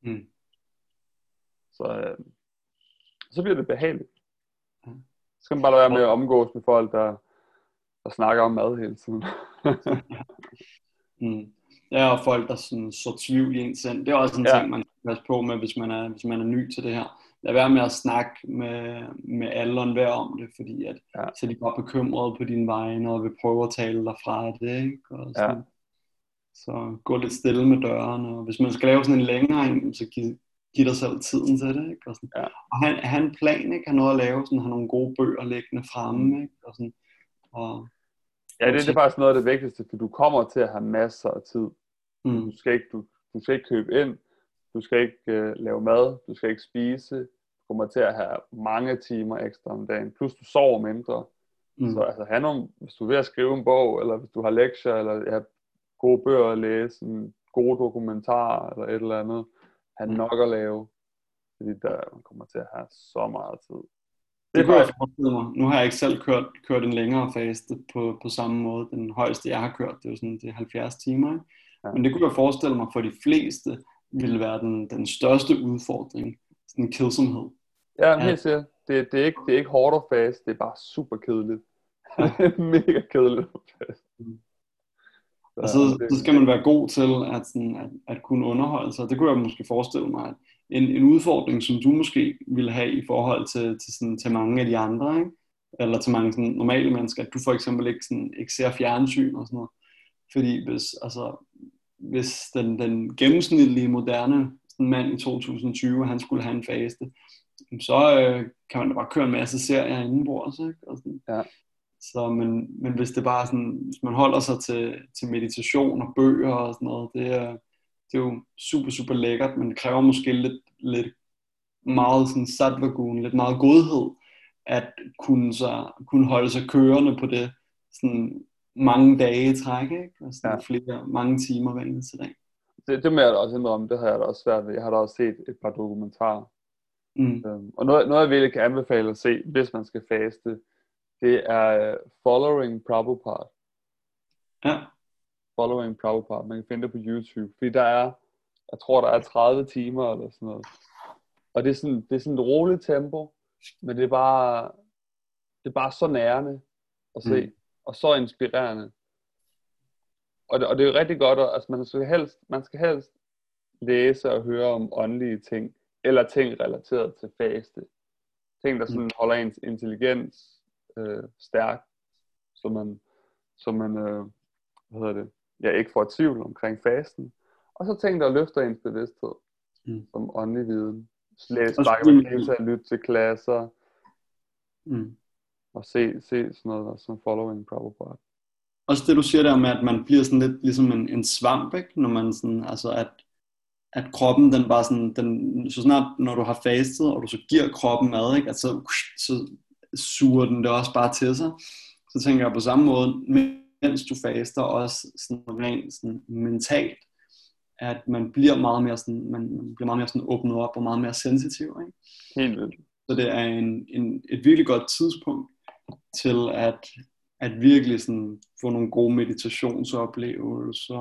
Mm. Så, øh, så bliver det behageligt. Så skal man bare være med at omgås med folk, der, der snakker om mad hele tiden. mm. Ja, og folk, der sådan, så tvivl i en sind. Det er også en ja. ting, man skal passe på med, hvis man, er, hvis man er ny til det her. Lad være med at snakke med, med alle og enhver om det, fordi at, ja. så de går bekymrede på dine vegne og vil prøve at tale dig fra det. Ikke? Og sådan. Ja. Så gå lidt stille med dørene, og hvis man skal lave sådan en længere en, så giv, giv dig selv tiden til det. Ikke? Og, sådan. Ja. og han, han plan, ikke? har noget at lave, sådan, har nogle gode bøger liggende fremme. Ikke? Og sådan, og, ja, det, det er faktisk noget af det vigtigste, for du kommer til at have masser af tid. Mm. Du, skal ikke, du, du skal ikke købe ind, du skal ikke uh, lave mad, du skal ikke spise, du kommer til at have mange timer ekstra om dagen, plus du sover mindre. Mm. Så altså, have nogle, hvis du er ved at skrive en bog, eller hvis du har lektier, eller ja, gode bøger at læse, en gode dokumentarer, eller et eller andet, have mm. nok at lave, fordi der, kommer til at have så meget tid. Det, det kunne jeg forestille mig. Nu har jeg ikke selv kørt, kørt en længere faste på, på samme måde. Den højeste, jeg har kørt, det er jo sådan det er 70 timer. Ikke? Ja. Men det kunne jeg forestille mig for de fleste, ville være den, den største udfordring. Sådan kedsomhed. Ja, helt sikkert. Det, det, er ikke, det er ikke hårdt at fast, det er bare super kedeligt. Mega kedeligt at fast. Mm. Og så, så skal man være god til at, sådan, at, at kunne underholde sig. Det kunne jeg måske forestille mig, at en, en udfordring, som du måske ville have i forhold til, til, sådan, til mange af de andre, ikke? eller til mange sådan, normale mennesker, at du for eksempel ikke, sådan, ikke ser fjernsyn og sådan noget. Fordi hvis, altså, hvis den, den gennemsnitlige moderne sådan mand i 2020, han skulle have en faste, så øh, kan man da bare køre en masse serier indenbords, ikke? Og sådan. Ja. Så, men, men hvis det bare sådan, hvis man holder sig til, til meditation og bøger og sådan noget, det er, det er jo super, super lækkert, men det kræver måske lidt, lidt meget sådan sattvagun, lidt meget godhed, at kunne, så, kunne holde sig kørende på det sådan mange dage i træk, ikke? Og sådan ja. flere, mange timer hver eneste dag. Det, det må jeg da også indrømme, det har jeg da også svært ved. Jeg har da også set et par dokumentarer. Mm. Øhm, og noget, noget jeg virkelig kan anbefale at se, hvis man skal faste, det er Following Prabhupada. Ja. Following Prabhupada. Man kan finde det på YouTube. Fordi der er, jeg tror der er 30 timer eller sådan noget. Og det er sådan, det er sådan et roligt tempo, men det er bare, det er bare så nærende at se. Mm og så inspirerende. Og det, og det er rigtig godt, at altså man, skal helst, man skal helst læse og høre om åndelige ting, eller ting relateret til faste. Ting, der sådan mm. holder ens intelligens øh, stærk, så man, så man øh, hvad hedder det, ja, ikke får tvivl omkring fasten. Og så ting, der løfter ens bevidsthed, mm. som åndelig viden. Læs Bhagavad lytte til klasser. Mm og se, se sådan noget som following Prabhupada. Også det du siger der med, at man bliver sådan lidt ligesom en, en svamp, ikke? når man sådan, altså at, at kroppen den bare sådan, den, så snart når du har fastet, og du så giver kroppen mad, ikke? At så, så suger den det også bare til sig. Så tænker jeg på samme måde, mens du faster, også sådan rent sådan mentalt, at man bliver meget mere sådan, man, man bliver meget mere sådan åbnet op og meget mere sensitiv. Ikke? Helt vildt. Så det er en, en, et virkelig godt tidspunkt til at, at virkelig sådan få nogle gode meditationsoplevelser.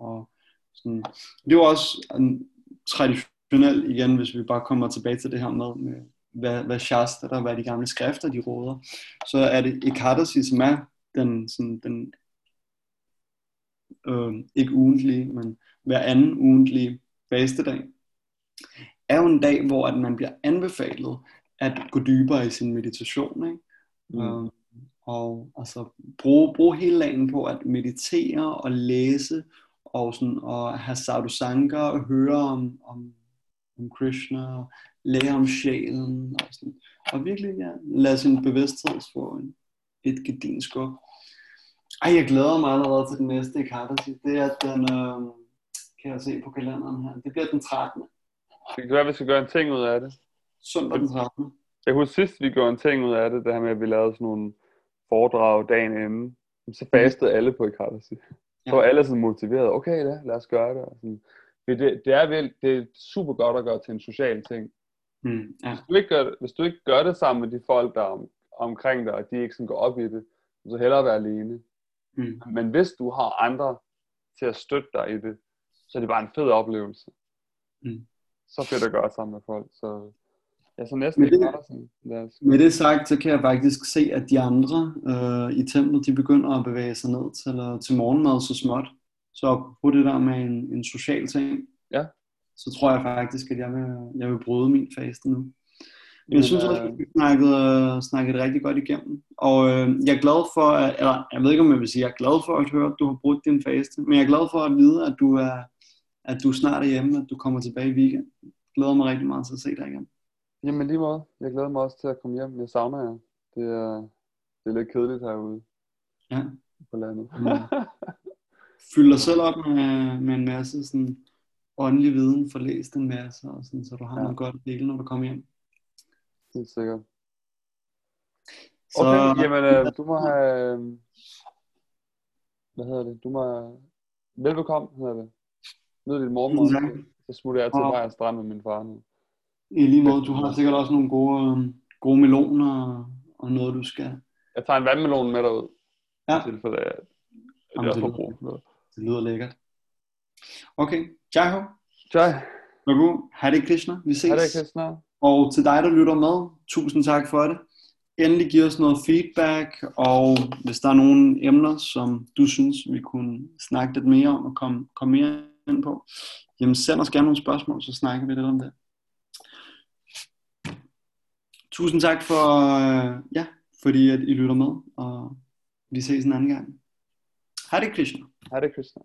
Og sådan. Det er jo også en, traditionelt igen, hvis vi bare kommer tilbage til det her med, med hvad, hvad Shasta der, hvad de gamle skrifter, de råder, så er det Ekadasi, som er den, sådan, den øh, ikke ugentlige, men hver anden ugentlige fastedag, er jo en dag, hvor at man bliver anbefalet at gå dybere i sin meditation. Ikke? Mm. Um, og altså, bruge, bruge hele dagen på at meditere og læse, og, sådan, og have sadhusanga og høre om, om, om Krishna, og lære om sjælen, og, sådan, og virkelig ja, lade sin bevidsthed få en, et gedin skub. Ej, jeg glæder mig allerede til den næste Ekadasi. Det er den, øh, kan jeg se på kalenderen her, det bliver den 13. Det kan være, at vi skal gøre en ting ud af det. Søndag den 13. Jeg husker sidst, vi gjorde en ting ud af det, det her med, at vi lavede sådan nogle foredrag dagen inden. Så fastede mm. alle på Ekadasi. Ja. Så var alle sådan motiveret. Okay, ja, lad os gøre det. Og sådan. Det, det, er vel, det er super godt at gøre til en social ting. Mm, ja. hvis, du ikke gør, hvis du ikke gør det sammen med de folk, der er om, omkring dig, og de ikke sådan går op i det, så hellere være alene. Mm. Men hvis du har andre til at støtte dig i det, så er det bare en fed oplevelse. Mm. Så fedt at gøre sammen med folk. Så Ja, så næsten med det, os... med det sagt, så kan jeg faktisk se, at de andre øh, i templet, de begynder at bevæge sig ned til, uh, til morgenmad så småt. Så på det der med en, en social ting, ja. så tror jeg faktisk, at jeg vil, jeg vil bryde min faste nu. Men jeg synes også, at vi snakkede, snakkede det rigtig godt igennem. Og øh, jeg er glad for, at, eller jeg ved ikke, om jeg vil sige, at jeg er glad for at høre, at du har brudt din faste. Men jeg er glad for at vide, at du, er, at du snart er hjemme, at du kommer tilbage i weekend. Jeg glæder mig rigtig meget til at se dig igen. Jamen lige måde. Jeg glæder mig også til at komme hjem. Jeg savner jer. Det er, det er lidt kedeligt herude. Ja. På landet. Mm. Fyld dig selv op med, med en masse sådan åndelig viden, for læst en masse, og sådan, så du har ja. noget godt at dele, når du kommer hjem. Helt sikkert. Så, okay, jamen øh, du må have, øh, hvad hedder det, du må, velbekomme hedder det. Nyd dit morgenmad. Så smutter jeg til vej og strand med min far nu. I lige måde, du har sikkert også nogle gode, um, gode meloner og noget, du skal... Jeg tager en vandmelon med derud. Ja. I tilfælde af, at Jamen, jeg det, lyder, brug for noget. det lyder lækkert. Okay, ciao. Jai. Babu, Hare Krishna. Vi ses. Hare Krishna. Og til dig, der lytter med, tusind tak for det. Endelig giv os noget feedback, og hvis der er nogle emner, som du synes, vi kunne snakke lidt mere om og komme, komme mere ind på, jamen send os gerne nogle spørgsmål, så snakker vi lidt om det. Tusind tak for, øh, ja, fordi at I lytter med, og vi ses en anden gang. Hare Krishna. Hare Krishna.